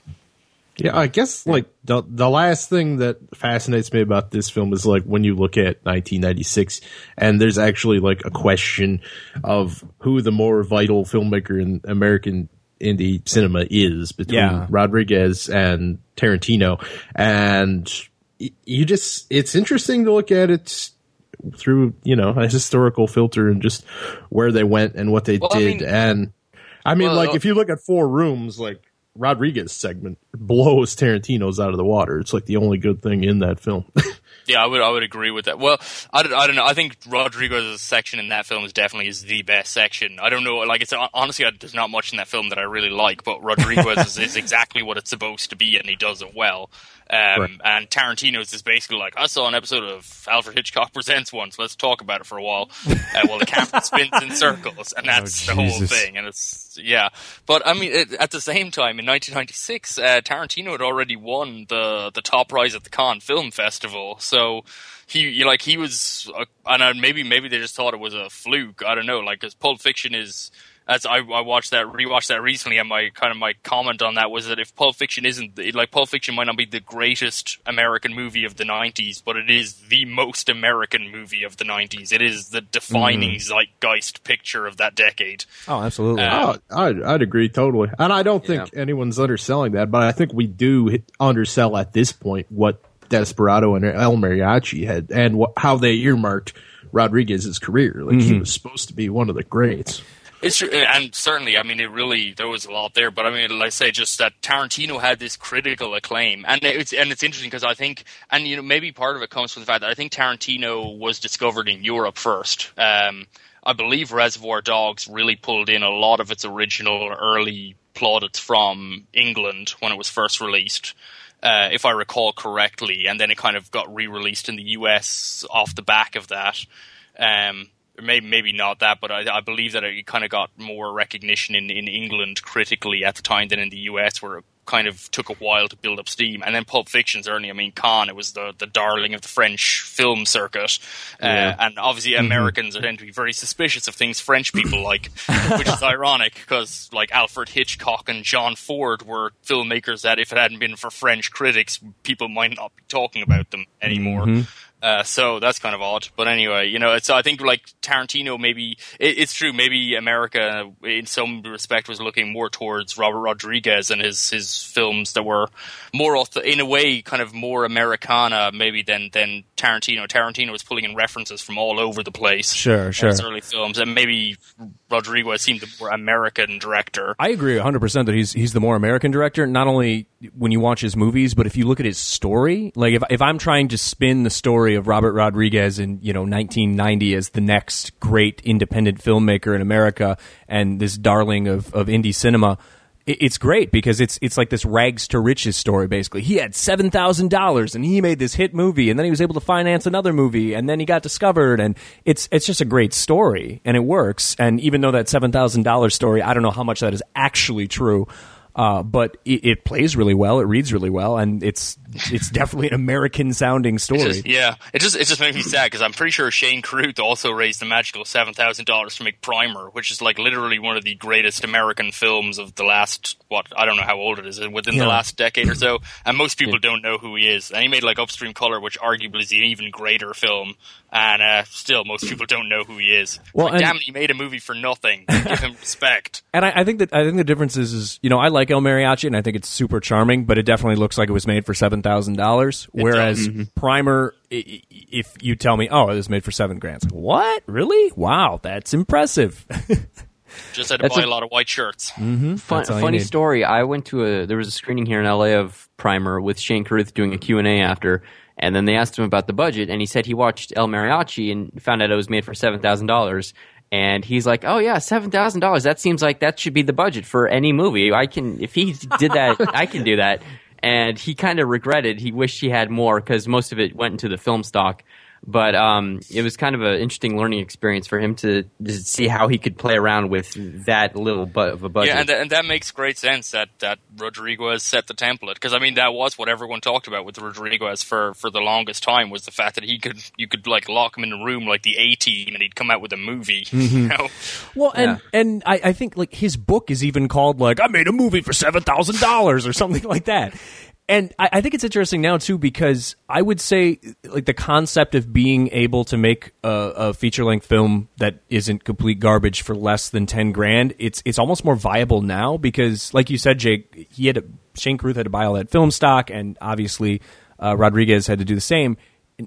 Yeah, I guess like the the last thing that fascinates me about this film is like when you look at 1996 and there's actually like a question of who the more vital filmmaker in American indie cinema is between Yeah. Rodriguez and Tarantino and y- you just it's interesting to look at it through, you know, a historical filter and just where they went and what they Well, I did mean- and I mean Well, like uh, if you look at Four Rooms like Rodriguez segment blows Tarantino's out of the water. It's like the only good thing in that film. Yeah, I would I would agree with that. Well, I don't, I don't know. I think Rodrigo's section in that film is definitely is the best section. I don't know. Like it's honestly, I, there's not much in that film that I really like, but Rodriguez is, is exactly what it's supposed to be, and he does it well. Um, Right. And Tarantino's is basically like I saw an episode of Alfred Hitchcock Presents once. Let's talk about it for a while. Uh, well, the camera spins in circles, and that's the whole thing. And it's yeah, but I mean, it, at the same time, in 1996, uh, Tarantino had already won the the top prize at the Cannes Film Festival, so he you like he was, uh, and uh, maybe maybe they just thought it was a fluke. I don't know, like because Pulp Fiction is. As I, I watched that, rewatched that recently, and my kind of my comment on that was that if Pulp Fiction isn't like Pulp Fiction might not be the greatest American movie of the '90s, but it is the most American movie of the '90s. It is the defining zeitgeist picture of that decade. Oh, absolutely. Uh, oh, I'd, I'd agree totally. And I don't think anyone's underselling that, but I think we do undersell at this point what Desperado and El Mariachi had and what, how they earmarked Rodriguez's career. Like he was supposed to be one of the greats. It's true, and certainly, I mean, it really there was a lot there. But I mean, like I say, just that Tarantino had this critical acclaim, and it's and it's interesting because I think, and you know, maybe part of it comes from the fact that I think Tarantino was discovered in Europe first. Um, I believe Reservoir Dogs really pulled in a lot of its original early plaudits from England when it was first released. Uh, if I recall correctly, and then it kind of got re-released in the US off the back of that. Um, maybe maybe not that, but I, I believe that it kind of got more recognition in, in England critically at the time than in the US, where it kind of took a while to build up steam. And then Pulp Fiction's certainly, I mean, Cannes, it was the, the darling of the French film circuit. Uh, and obviously, Americans tend to be very suspicious of things French people like, which is ironic because, like, Alfred Hitchcock and John Ford were filmmakers that, if it hadn't been for French critics, people might not be talking about them anymore. Uh, so that's kind of odd. But anyway, you know, it's I think like Tarantino maybe it, it's true. Maybe America in some respect was looking more towards Robert Rodriguez and his his films that were more in a way kind of more Americana maybe than than Tarantino. Tarantino was pulling in references from all over the place. Sure, sure. his early films, and maybe Rodriguez seemed the more American director. I agree 100% that he's he's the more American director not only when you watch his movies but if you look at his story like if if I'm trying to spin the story of Robert Rodriguez in you know 1990 as the next great independent filmmaker in America and this darling of of indie cinema it's great because it's it's like this rags to riches story basically. He had seven thousand dollars and he made this hit movie and then he was able to finance another movie and then he got discovered and it's it's just a great story and it works. And even though that seven thousand dollars story, I don't know how much that is actually true. Uh, but it, it plays really well. It reads really well, and it's it's definitely an American sounding story. just- yeah, it just it just makes me sad because I'm pretty sure Shane Carruth also raised the magical seven thousand dollars to make Primer, which is like literally one of the greatest American films of the last what I don't know how old it is within Yeah. the last decade or so, and most people don't know who he is. And he made like Upstream Color, which arguably is an even greater film, and uh, still most people don't know who he is. Well, like, damn it, he made a movie for nothing. Give him respect. And I, I think that I think the difference is, is you know I like El Mariachi and I think it's super charming, but it definitely looks like it was made for seven thousand dollars. Whereas mm-hmm. Primer, i- i- if you tell me, oh, it was made for seven grand, it's like, what? Really? Wow, that's impressive. Just had to That's buy a- a lot of white shirts. Mm-hmm. Fun, That's all you funny need. story. I went to a there was a screening here in LA of Primer with Shane Carruth doing a Q&A after and then they asked him about the budget and he said he watched El Mariachi and found out it was made for $7,000 and he's like, "Oh yeah, $7,000. That seems like that should be the budget for any movie. I can if he did that, I can do that." And he kind of regretted. He wished he had more because most of it went into the film stock. But um, it was kind of an interesting learning experience for him to, to see how he could play around with that little bu- of a budget. Yeah, and, th- and that makes great sense that, that Rodriguez set the template because I mean that was what everyone talked about with Rodriguez for, for the longest time was the fact that he could you could like lock him in a room like the A Team and he'd come out with a movie. You know? Well, and and I, I think like his book is even called like I made a movie for seven thousand dollars or something like that. And I, I think it's interesting now too because I would say like the concept of being able to make a, a feature length film that isn't complete garbage for less than ten grand, it's it's almost more viable now because like you said, Jake, he had to, Shane Carruth had to buy all that film stock, and obviously uh, Rodriguez had to do the same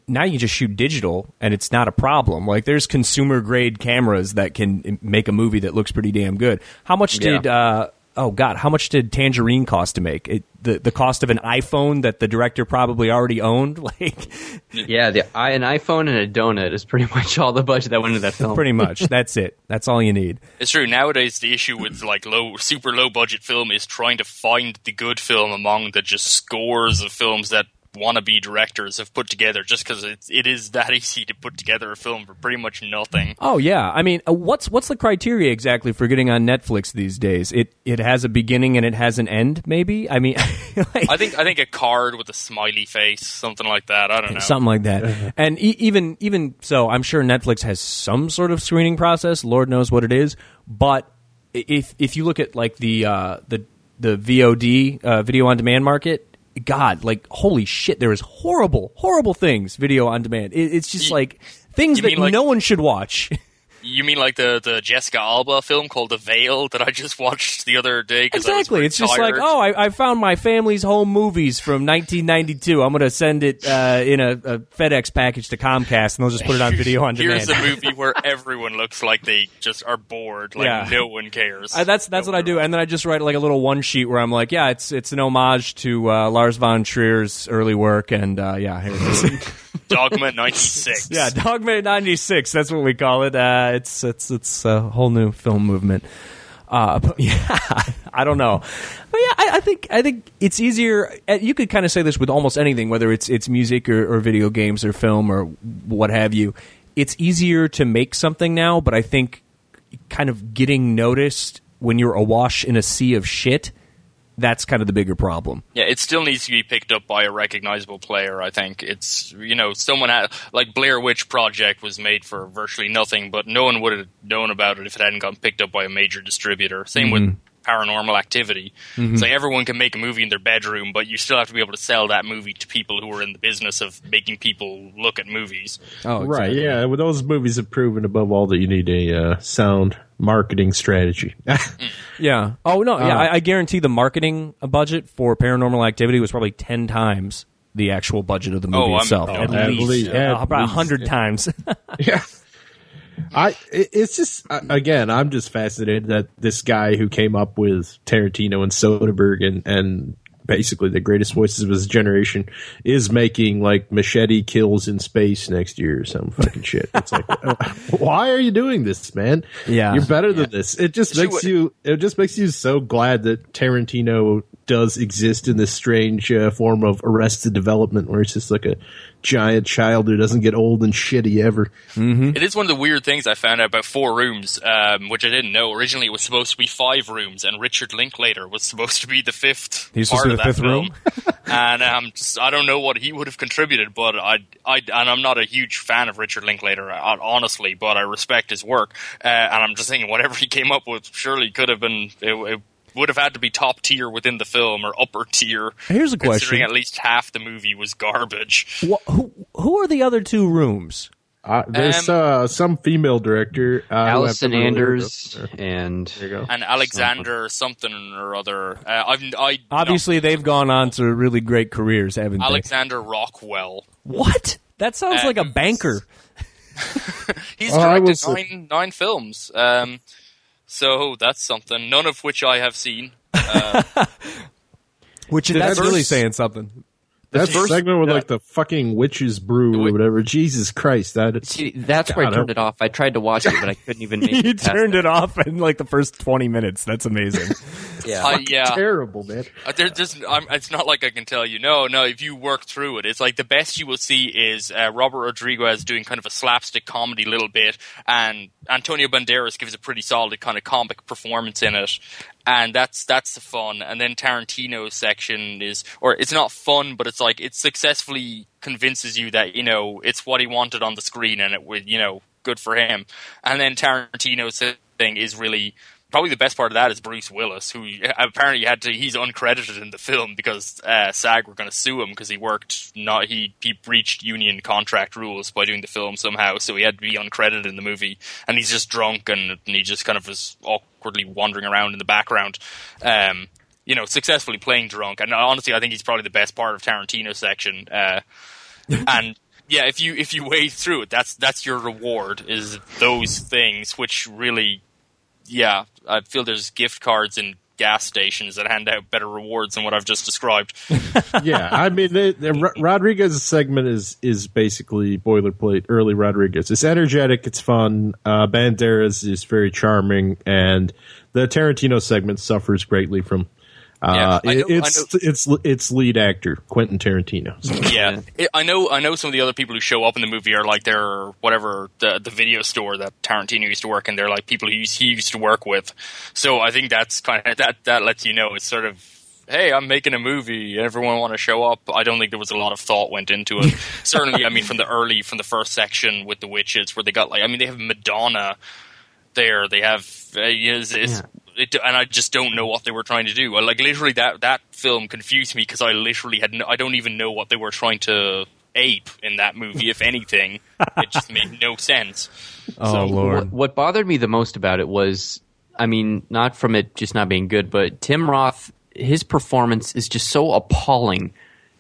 now you can just shoot digital and it's not a problem. Like there's consumer grade cameras that can make a movie that looks pretty damn good. How much Yeah. did uh oh god, how much did Tangerine cost to make? It, the the cost of an iPhone that the director probably already owned like yeah, the, an iPhone and a donut is pretty much all the budget that went into that film. pretty much. That's it. That's all you need. It's true. Nowadays, the issue with like low, super low budget film is trying to find the good film among the just scores of films that wannabe directors have put together. Just because it, it is that easy to put together a film for pretty much nothing. Oh yeah, I mean, uh, what's what's the criteria exactly for getting on Netflix these days? It it has a beginning and it has an end, maybe. I mean, like, I think I think a card with a smiley face, something like that. I don't know. something like that. and e- even even so, I'm sure Netflix has some sort of screening process. Lord knows what it is. But if if you look at like the uh, the the VOD uh, video on demand market. God, like holy shit! There is horrible, horrible things video on demand. It, it's just You- like things that like- no one should watch. You mean like the the Jessica Alba film called The Veil that I just watched the other day? Exactly. It's just like, oh, I, I found my family's home movies from 1992. I'm going to send it uh, in a, a FedEx package to Comcast, and they'll just put it on video on demand. Here's a movie where everyone looks like they just are bored, like Yeah. no one cares. I, that's that's No what I do, and then I just write like a little one sheet where I'm like, yeah, it's it's an homage to uh, Lars von Trier's early work, and uh, yeah, here it is. Dogma '96. yeah, Dogma '96. That's what we call it. Uh, it's it's it's a whole new film movement. Uh, but yeah, I don't know. But yeah, I, I think I think it's easier. uh, You could kind of say this with almost anything, whether it's it's music or, or video games or film or what have you. It's easier to make something now, but I think kind of getting noticed when you're awash in a sea of shit. That's kind of the bigger problem. Yeah, it still needs to be picked up by a recognizable player. I think it's you know someone had, like Blair Witch Project was made for virtually nothing, but no one would have known about it if it hadn't gotten picked up by a major distributor. Same with Paranormal Activity. It's like everyone can make a movie in their bedroom, but you still have to be able to sell that movie to people who are in the business of making people look at movies. Oh, Right, yeah. Well, those movies have proven above all that you need a uh, sound marketing strategy. Yeah. Oh no. Yeah, Uh, I, I guarantee the marketing budget for Paranormal Activity was probably ten times the actual budget of the movie Oh, itself. oh, at, at least, least- Uh, about a hundred yeah. times. yeah. I it- it's just uh, again I'm just fascinated that this guy who came up with Tarantino and Soderbergh and and basically the greatest voices of his generation is making like machete kills in space next year or some fucking shit. It's like uh, why are you doing this, man? Yeah. You're better than this. It just She makes would- you it just makes you so glad that Tarantino does exist in this strange uh, form of arrested development where it's just like a giant child who doesn't get old and shitty ever. It is one of the weird things I found out about Four Rooms, um, which I didn't know. Originally, it was supposed to be five rooms, and Richard Linklater was supposed to be the fifth He's part supposed to of be that the fifth film. and um, just, I don't know what he would have contributed, but I, I, and I'm not a huge fan of Richard Linklater, uh, honestly, but I respect his work. Uh, and I'm just thinking, whatever he came up with, surely could have been. It, it would have had to be top tier within the film or upper tier. Here's a considering question. At least half the movie was garbage. Wha who who are the other two rooms? Uh, there's Um, uh, some female director, uh, Allison never really heard Anders and There you and Alexander something or other. Uh, I've I Obviously, they've gone on to really great careers, haven't they? Alexander Rockwell. What? That sounds like a Um, banker. He's Oh, directed was- nine nine films. Um, so that's something. None of which I have seen. Which Did that's that really saying something. That first- segment with yeah. like the fucking witch's brew or whatever. Jesus Christ, that is, see, that's where I turned I- it off. I tried to watch it, but I couldn't even make you it. turned it off in like the first twenty minutes. That's amazing. Yeah. Uh, yeah. terrible, man. Uh, there, there's, I'm, it's not like I can tell you. No, no. If you work through it, it's like the best you will see is uh, Robert Rodriguez doing kind of a slapstick comedy little bit, and Antonio Banderas gives a pretty solid kind of comic performance in it, and that's that's the fun. And then Tarantino's section is, or it's not fun, but it's like it successfully convinces you that you know it's what he wanted on the screen, and it would you know good for him. And then Tarantino's thing is really probably the best part of that is Bruce Willis, who apparently had to. He's uncredited in the film because uh, SAG were going to sue him because he worked not he he breached union contract rules by doing the film somehow, so he had to be uncredited in the movie. And he's just drunk and, and he just kind of was awkwardly wandering around in the background. Um, you know, successfully playing drunk. And honestly, I think he's probably the best part of Tarantino's section. Uh, and yeah, if you if you wade through it, that's that's your reward is those things, which really, yeah, I feel there's gift cards and gas stations that hand out better rewards than what I've just described. yeah, I mean, the, the Ro- Rodriguez's segment is is basically boilerplate. Early Rodriguez. It's energetic. It's fun. Uh, Banderas is very charming, and the Tarantino segment suffers greatly from. Uh, Yeah, I know- it's it's it's lead actor Quentin Tarantino. So, yeah, It- I know. I know some of the other people who show up in the movie are like they're whatever the the video store that Tarantino used to work in. They're like people he used, he used to work with. So I think that's kind of that that lets you know it's sort of. Hey, I'm making a movie. Everyone want to show up? I don't think there was a lot of thought went into it. Certainly, I mean, from the early, from the first section with the witches, where they got like, I mean, they have Madonna there. They have, uh, is, is, it, and I just don't know what they were trying to do. Well, Like literally, that that film confused me because I literally had, no, I don't even know what they were trying to ape in that movie. if anything, it just made no sense. Oh So, lord. What, what bothered me the most about it was, I mean, not from it just not being good, but Tim Roth, his performance is just so appalling.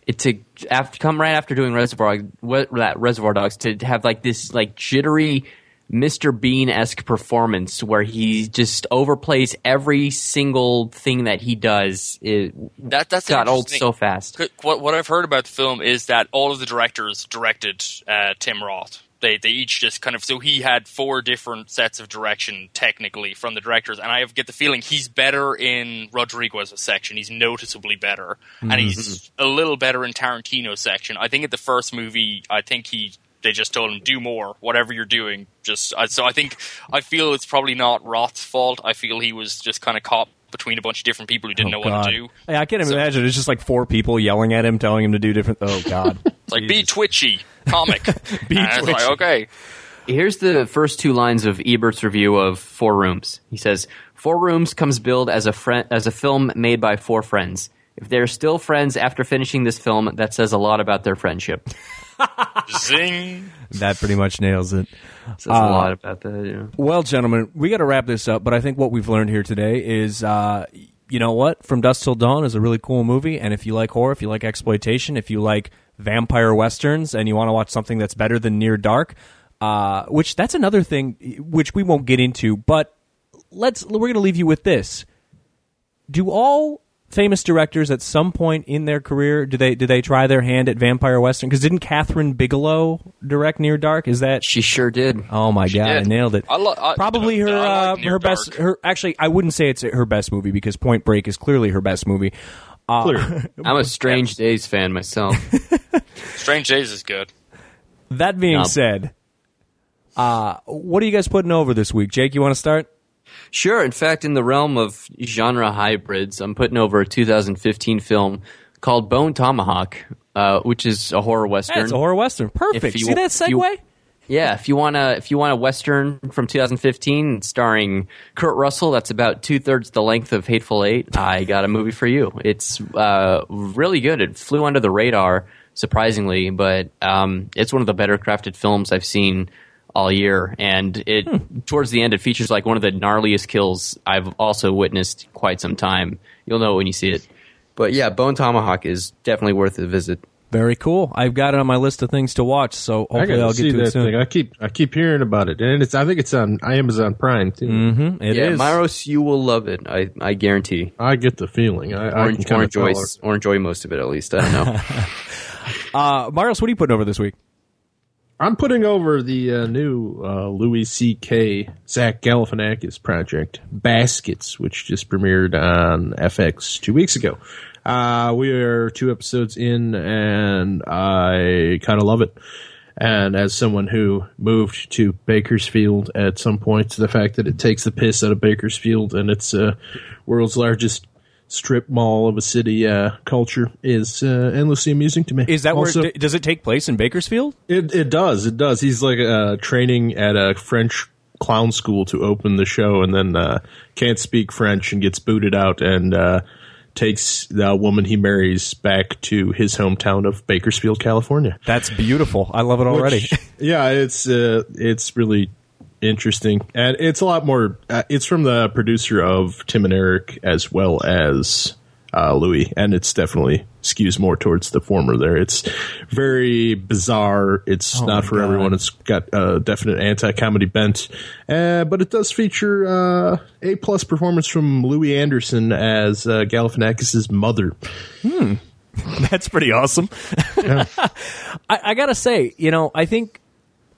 It to after come right after doing Reservoir what, that Reservoir Dogs to have like this like jittery Mr. Bean esque performance where he just overplays every single thing that he does. It That that's got old so fast. What what I've heard about the film is that all of the directors directed uh, Tim Roth. They they each just kind of so he had four different sets of direction technically from the directors, and I get the feeling he's better in Rodriguez's section. He's noticeably better, and he's a little better in Tarantino's section. I think at the first movie, I think he they just told him do more, whatever you're doing. Just uh, so I think I feel it's probably not Roth's fault. I feel he was just kind of caught between a bunch of different people who didn't know what to do. Yeah, I can't So- imagine. It's just like four people yelling at him, telling him to do different. Oh God. It's like be twitchy, comic. Be And it's like, twitchy. okay. Here's the first two lines of Ebert's review of Four Rooms. He says, Four Rooms comes billed as a friend as a film made by four friends. If they're still friends after finishing this film, that says a lot about their friendship. Zing. that pretty much nails it. Says a lot about that. Yeah. Well, gentlemen, we got to wrap this up. But I think what we've learned here today is, uh, you know what? From Dusk Till Dawn is a really cool movie. And if you like horror, if you like exploitation, if you like vampire westerns, and you want to watch something that's better than Near Dark, uh, which that's another thing which we won't get into. But let's we're going to leave you with this. Do all famous directors at some point in their career do they do they try their hand at vampire western? Because didn't Kathryn Bigelow direct Near Dark? Is that She sure did. Oh my god, I nailed it. I lo- I- Probably her I like uh, Near her best her actually I wouldn't say it's her best movie because Point Break is clearly her best movie. Uh, Clearly. I'm a Strange Days fan myself. Strange Days is good. that being Nope. said, uh, what are you guys putting over this week? Jake, you want to start? Sure. In fact, in the realm of genre hybrids, I'm putting over a 2015 film called Bone Tomahawk, uh, which is a horror western. Yeah, it's a horror western. Perfect. You- See that if you- segue? Yeah, if you want to, if you want a western from 2015 starring Kurt Russell, that's about two thirds the length of Hateful Eight. I got a movie for you. It's uh, really good. It flew under the radar, surprisingly, but um, it's one of the better crafted films I've seen all year. And it towards the end, it features like one of the gnarliest kills I've also witnessed quite some time. You'll know it when you see it. But yeah, Bone Tomahawk is definitely worth a visit. Very cool. I've got it on my list of things to watch, so hopefully I'll see get to that it soon. thing. I keep I keep hearing about it, and it's I think it's on Amazon Prime too. Mm-hmm. It yeah, is. Myros, you will love it. I, I guarantee. I get the feeling. I, I can or enjoy or enjoy most of it at least. I don't know. Uh, Marius, what are you putting over this week? I'm putting over the uh, new uh, Louis C.K. Zach Galifianakis project, Baskets, which just premiered on FX two weeks ago. Uh, we are two episodes in, and I kind of love it. And as someone who moved to Bakersfield at some point, the fact that it takes the piss out of Bakersfield and it's uh, world's largest strip mall of a city uh, culture is uh, endlessly amusing to me. Is that Also- where does it take place in Bakersfield? it it does. It does. He's like uh, training at a French clown school to open the show, and then uh, can't speak French and gets booted out, and uh, takes the woman he marries back to his hometown of Bakersfield, California. That's beautiful. I love it already. Which- yeah, it's uh, it's really interesting, and it's a lot more. Uh, it's from the producer of Tim and Eric as well as uh, Louis, and it's definitely skews more towards the former. There, it's very bizarre. It's Oh not for God. everyone. It's got a definite anti-comedy bent, uh, but it does feature uh, a plus performance from Louie Anderson as uh, Galifianakis' mother. That's pretty awesome. I, I gotta say, you know, I think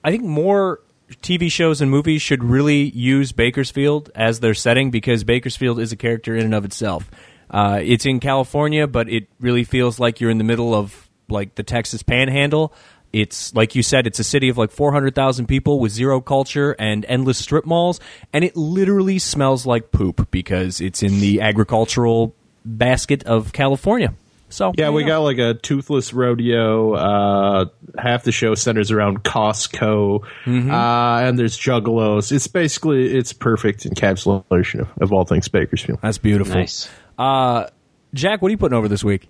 I think more TV shows and movies should really use Bakersfield as their setting because Bakersfield is a character in and of itself. Uh, it's in California, but it really feels like you're in the middle of like the Texas Panhandle. It's like you said, it's a city of like 400,000 people with zero culture and endless strip malls, and it literally smells like poop because it's in the agricultural basket of California. So Yeah, we there got like a toothless rodeo. Uh, half the show centers around Costco, Mm-hmm. uh, and there's juggalos. It's basically it's perfect encapsulation of, of all things Bakersfield. That's beautiful. Nice. Uh, Jack, what are you putting over this week?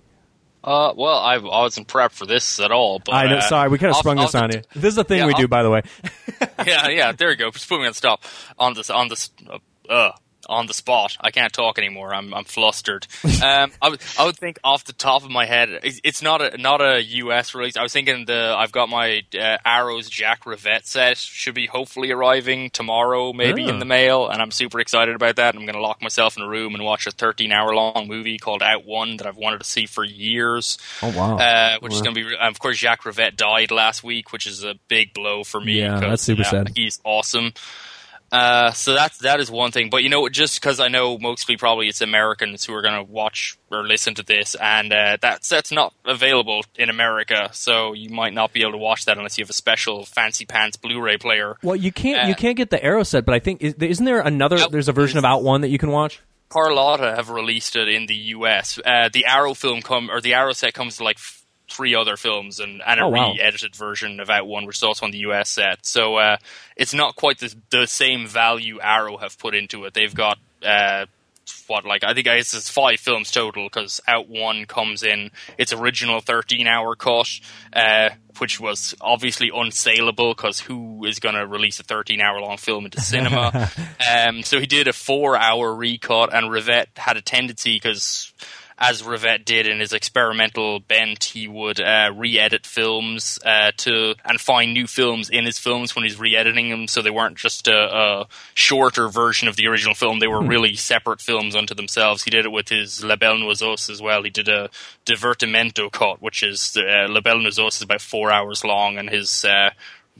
Uh, well, I, I wasn't prepped for this at all. But I know. uh, sorry, we kind of I'll- sprung this I'll- on you. This is a thing Yeah, we do, I'll- by the way. yeah, yeah. There you go. Just put me on stop on this on this uh, uh on the spot. I can't talk anymore. I'm I'm flustered. Um, I would I would think off the top of my head, it's, not a not a U.S. release. I was thinking the I've got my uh, Arrows Jacques Rivette set should be hopefully arriving tomorrow, maybe in the mail, and I'm super excited about that. I'm going to lock myself in a room and watch a 13 hour long movie called Out One that I've wanted to see for years Oh wow! uh, which is going to be. Of course, Jacques Rivette died last week, which is a big blow for me. Yeah, that's super uh, sad. He's awesome. Uh, so that's that is one thing, but you know, just because I know mostly probably it's Americans who are going to watch or listen to this, and uh, that's that's not available in America, so you might not be able to watch that unless you have a special fancy pants Blu-ray player. well, you can't you uh, can't get the Arrow set, but I think is, isn't there another? Yep. There's a version of Out One that you can watch. Carlotta have released it in the US. Uh, the Arrow film come or the Arrow set comes to like three other films and, and a Oh, wow. re-edited version of Out One, which is also on the US set. So uh, it's not quite the, the same value Arrow have put into it. They've got uh, what like I think I guess it's five films total because Out One comes in its original thirteen hour cut, uh, which was obviously unsaleable because who is going to release a thirteen hour long film into cinema? um, so he did a four hour recut, and Rivette had a tendency because. As Rivette did in his experimental bent, he would uh, re-edit films uh, to and find new films in his films when he's re-editing them, so they weren't just a, a shorter version of the original film. They were really separate films unto themselves. He did it with his La Belle Noiseuse as well. He did a Divertimento cut, which is uh, La Belle Noiseuse is about four hours long, and his uh,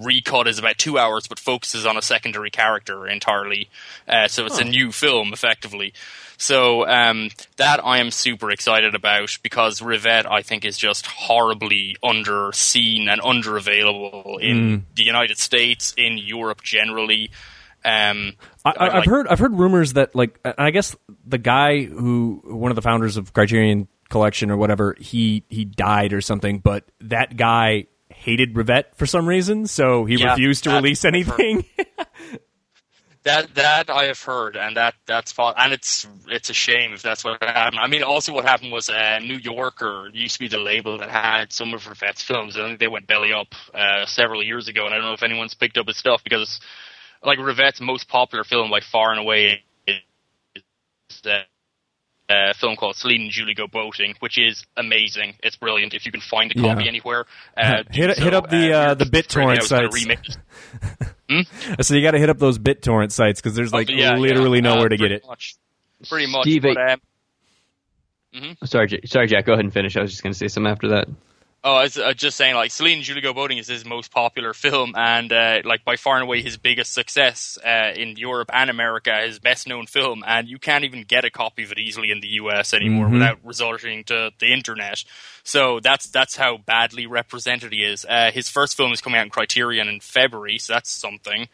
recut is about two hours, but focuses on a secondary character entirely. Uh, so it's a new film, effectively. So um, that I am super excited about because Rivette, I think, is just horribly underseen and underavailable in the United States, in Europe generally. Um, I, I, like- I've heard I've heard rumors that like I guess the guy who one of the founders of Criterion Collection or whatever he he died or something, but that guy hated Rivette for some reason, so he Yeah, refused to release anything. That that I have heard, and that that's. And it's it's a shame if that's what happened. I mean, also what happened was uh, New Yorker used to be the label that had some of Rivette's films. I think they went belly up uh, several years ago, and I don't know if anyone's picked up his stuff because, like, Rivette's most popular film by far and away is the uh, film called Celine and Julie Go Boating, which is amazing. It's brilliant. If you can find a copy Yeah. anywhere, uh, Hit- so. hit up the, uh, the BitTorrent I sites. remake it. so you got to hit up those BitTorrent sites because there's like Oh, yeah, literally yeah. nowhere Uh, to get it. Much, pretty much. Steve, but, um, Sorry, sorry, Jack. Go ahead and finish. I was just going to say something after that. Oh, I was uh, just saying, like Celine and Julie Go Boating is his most popular film, and uh, like by far and away his biggest success uh, in Europe and America, his best known film, and you can't even get a copy of it easily in the US anymore Mm-hmm. without resorting to the internet. So that's that's how badly represented he is. Uh, his first film is coming out in Criterion in February, so that's something.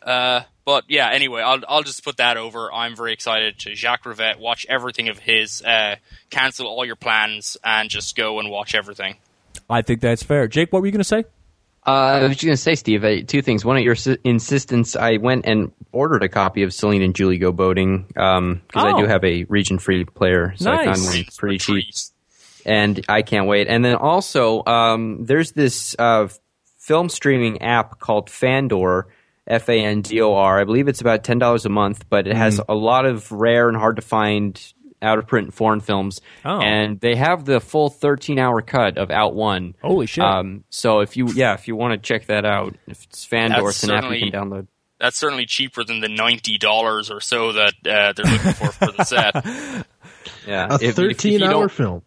Uh, but yeah, anyway, I'll I'll just put that over. I'm very excited to Jacques Rivette. Watch everything of his. Uh, cancel all your plans and just go and watch everything. I think that's fair. Jake, what were you going to say? Uh, I was just going to say, Steve, uh, two things. One, at your si- insistence, I went and ordered a copy of Celine and Julie Go Boating because I Oh. do have a region-free player, so I found Nice. one pretty cheap, and I can't wait. And then also, um, there's this uh, film streaming app called Fandor, F A N D O R. I believe it's about ten dollars a month, but it has a lot of rare and hard to find out of print foreign films, Oh. and they have the full 13 hour cut of Out One. Holy shit. Um, so if you yeah, if you want to check that out, if it's Fandor, That's it's you certainly- can download. That's certainly cheaper than the ninety dollars or so that uh, they're looking for for the set. Yeah, A If- if you 13 hour film.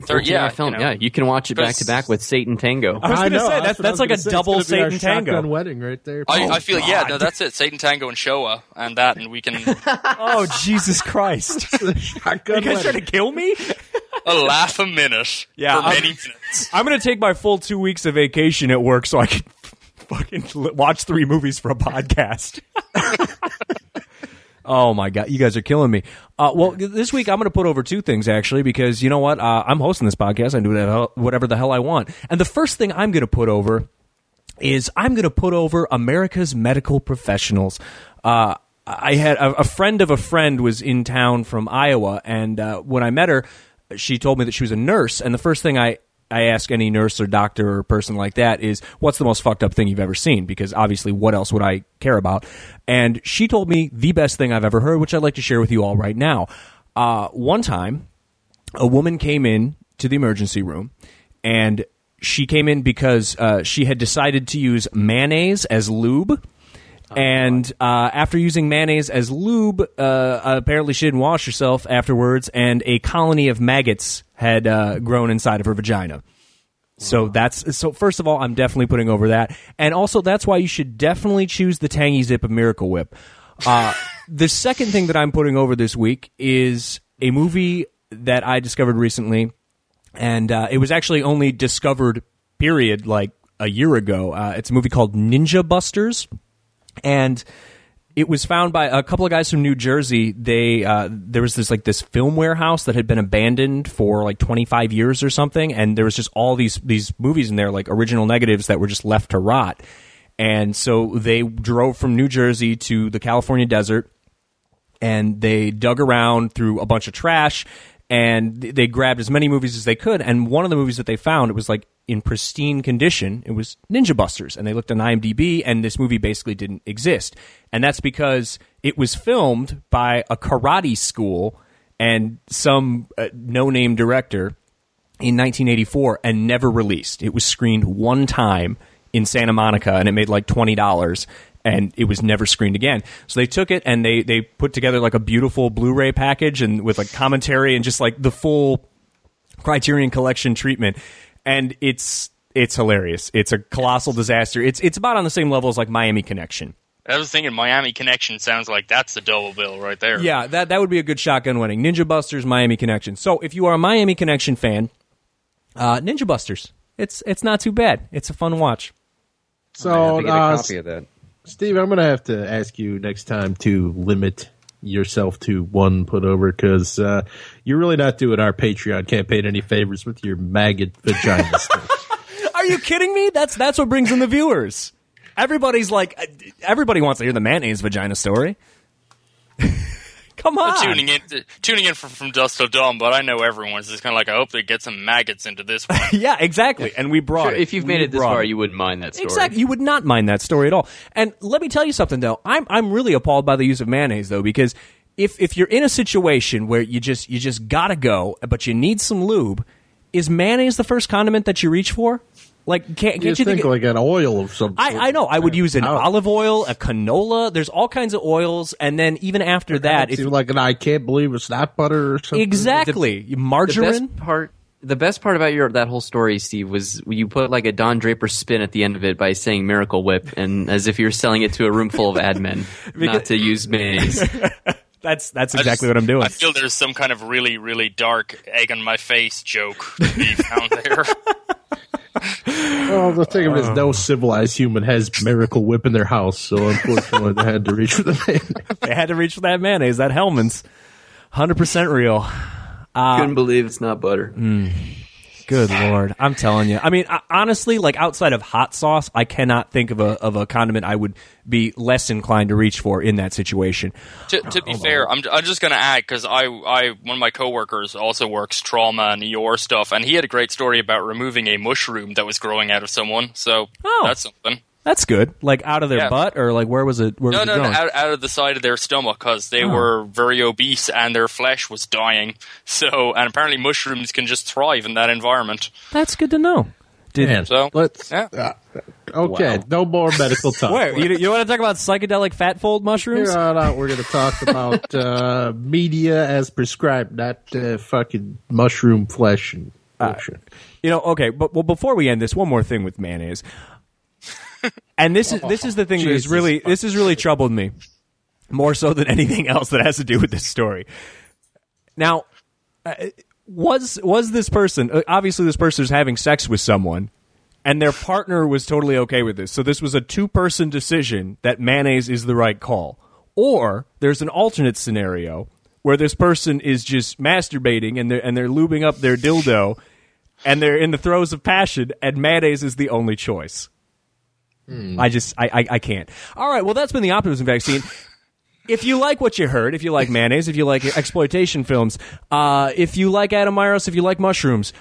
Thir- 13 hour film. you know. yeah, you can watch it back to back with Satan Tango. I was gonna say, that's- what I that's like a gonna say. It's double be our Satan tango. wedding right there. I, Oh, I feel yeah, no, that's it. Satan Tango and Shoah and that, and we can oh, Jesus Christ. You guys trying wedding. to kill me? a laugh a minute Yeah, for I'm- many minutes. I'm going to take my full two weeks of vacation at work so I can fucking watch three movies for a podcast. Oh my god, you guys are killing me. Uh, well, this week I'm going to put over two things actually because you know what? Uh, I'm hosting this podcast. I do whatever the hell- I want. And the first thing I'm going to put over is I'm going to put over America's medical professionals. Uh, I had a, a friend of a friend was in town from Iowa, and uh, when I met her, she told me that she was a nurse. And the first thing I I ask any nurse or doctor or person like that is, "What's the most fucked up thing you've ever seen?" Because obviously, what else would I care about? And she told me the best thing I've ever heard, which I'd like to share with you all right now. Uh, one time, a woman came in to the emergency room and she came in because uh, she had decided to use mayonnaise as lube. And uh, after using mayonnaise as lube, uh, apparently she didn't wash herself afterwards, and a colony of maggots had uh, grown inside of her vagina. So that's so. First of all, I'm definitely putting over that, and also that's why you should definitely choose the Tangy Zip of Miracle Whip. Uh, the second thing that I'm putting over this week is a movie that I discovered recently, and uh, it was actually only discovered period like a year ago. Uh, it's a movie called Ninja Busters, and it was found by a couple of guys from New Jersey. They uh, there was this like this film warehouse that had been abandoned for like 25 years or something, and there was just all these these movies in there, like original negatives that were just left to rot. And so they drove from New Jersey to the California desert, and they dug around through a bunch of trash and they grabbed as many movies as they could and one of the movies that they found it was like in pristine condition it was ninja busters and they looked on imdb and this movie basically didn't exist and that's because it was filmed by a karate school and some uh, no-name director in 1984 and never released. It was screened one time in Santa Monica and it made like $20 and it was never screened again. So they took it and they they put together like a beautiful Blu-ray package and with like commentary and just like the full Criterion Collection treatment and it's it's hilarious. It's a colossal disaster. It's it's about on the same level as like Miami Connection. I was thinking Miami Connection sounds like that's the double bill right there. Yeah, that that would be a good shotgun winning. Ninja Busters, Miami Connection. So if you are a Miami Connection fan, uh, Ninja Busters. It's it's not too bad. It's a fun watch. So I have So, to get a uh, copy of that. Steve, I'm going to have to ask you next time to limit yourself to one put over because uh, you're really not doing our Patreon campaign any favors with your maggot vagina stuff. Are you kidding me? That's that's what brings in the viewers. Everybody's like, uh, everybody wants to hear the mayonnaise vagina story. Come on, Tuning in, tuning in from, from dusk till dawn, but I know everyone's just kind of like, I hope they get some maggots into this one. Yeah, exactly. And we brought Sure, it. if you've made it this far, it. you wouldn't mind that story. Exactly. You would not mind that story at all. And let me tell you something though. I'm I'm really appalled by the use of mayonnaise though because if if you're in a situation where you just you just gotta go but you need some lube, is mayonnaise the first condiment that you reach for? Like can't, can't you you think think? like an oil of some I. I know. I would use an I olive oil, a canola. There's all kinds of oils, and then even after that, It's if like an I can't believe it's not butter or something. exactly The margarine. best part, The best part about your that whole story, Steve, was you put like a Don Draper spin at the end of it by saying "Miracle Whip" and as if you're selling it to a room full of ad men, not to use mayonnaise. That's that's exactly just- what I'm doing. I feel there's some kind of really, really dark egg on my face joke to be found there. Well, the thing of it is, no um, civilized human has Miracle Whip in their house, so unfortunately, they had to reach for the mayonnaise. they had to reach for that mayonnaise, that Hellmann's, hundred percent real. Couldn't uh, believe it's not butter. Hmm. Good lord, I'm telling you. I mean, I, honestly, like outside of hot sauce, I cannot think of a of a condiment I would be less inclined to reach for in that situation. to, to be fair, I'm, I'm just going to add because I, I, one of my coworkers also works trauma and ER stuff, and he had a great story about removing a mushroom that was growing out of someone. So Oh. that's something. That's good. Like out of their Yeah. butt, or like where was it? Where No, was no, it no, out, out of the side of their stomach because they were very obese and their flesh was dying. So, and apparently mushrooms can just thrive in that environment. That's good to know. Did Man, So, let's. yeah. uh, okay, no more medical talk. where you, you want to talk about psychedelic fat fold mushrooms? Here on out, we're going to talk about uh, media as prescribed, not uh, fucking mushroom flesh and bullshit. You know, okay, but well, before we end this, one more thing with mayonnaise. And this is this is the thing that has really this has really troubled me more so than anything else that has to do with this story. Now, uh, was was this person uh, obviously this person is having sex with someone and their partner was totally okay with this. So this was a two-person decision that mayonnaise is the right call. Or there's an alternate scenario where this person is just masturbating and they're and they're lubing up their dildo and they're in the throes of passion and mayonnaise is the only choice. I just I, I I can't. All right, well that's been the optimism vaccine. If you like what you heard, if you like mayonnaise, if you like exploitation films, uh, if you like Adam Myros, if you like mushrooms,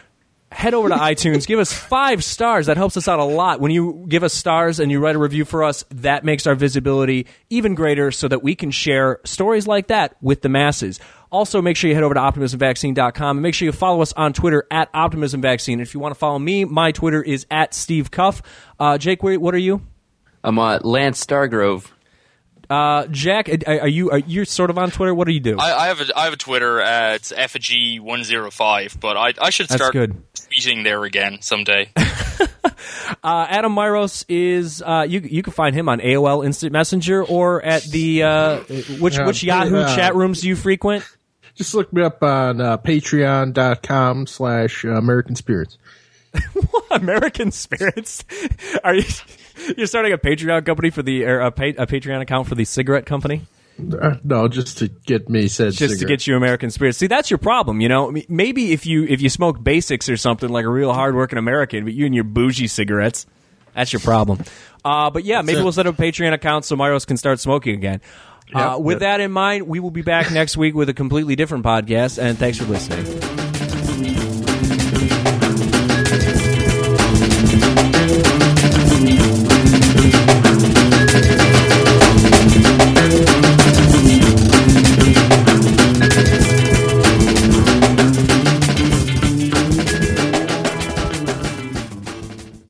head over to iTunes, give us five stars. That helps us out a lot. When you give us stars and you write a review for us, that makes our visibility even greater so that we can share stories like that with the masses. Also, make sure you head over to optimismvaccine.com and make sure you follow us on Twitter at optimismvaccine. If you want to follow me, my Twitter is at Steve Cuff. Uh, Jake, where- what are you? I'm uh, Lance Stargrove. Uh, Jack, are are you are you sort of on Twitter? What do you do? I, I have a I have a Twitter. Uh, it's effigy one zero five, but I I should start good. tweeting there again someday. Uh, Adam Myros is uh, you you can find him on AOL Instant Messenger or at the uh, which Yeah, which Yahoo uh, chat rooms do you frequent? Just look me up on uh, patreon.com slash American Spirits. American Spirits. Are you you're starting a Patreon company for the or a, pa- a Patreon account for the cigarette company Uh, no, just to get me said just to get you American Spirits? See, that's your problem. You know, maybe if you if you smoke basics or something like a real hardworking American, but you and your bougie cigarettes, that's your problem. Uh, but yeah, maybe it. we'll set up a Patreon account so Myros can start smoking again. Uh, Yep. with that in mind, we will be back next week with a completely different podcast. And thanks for listening.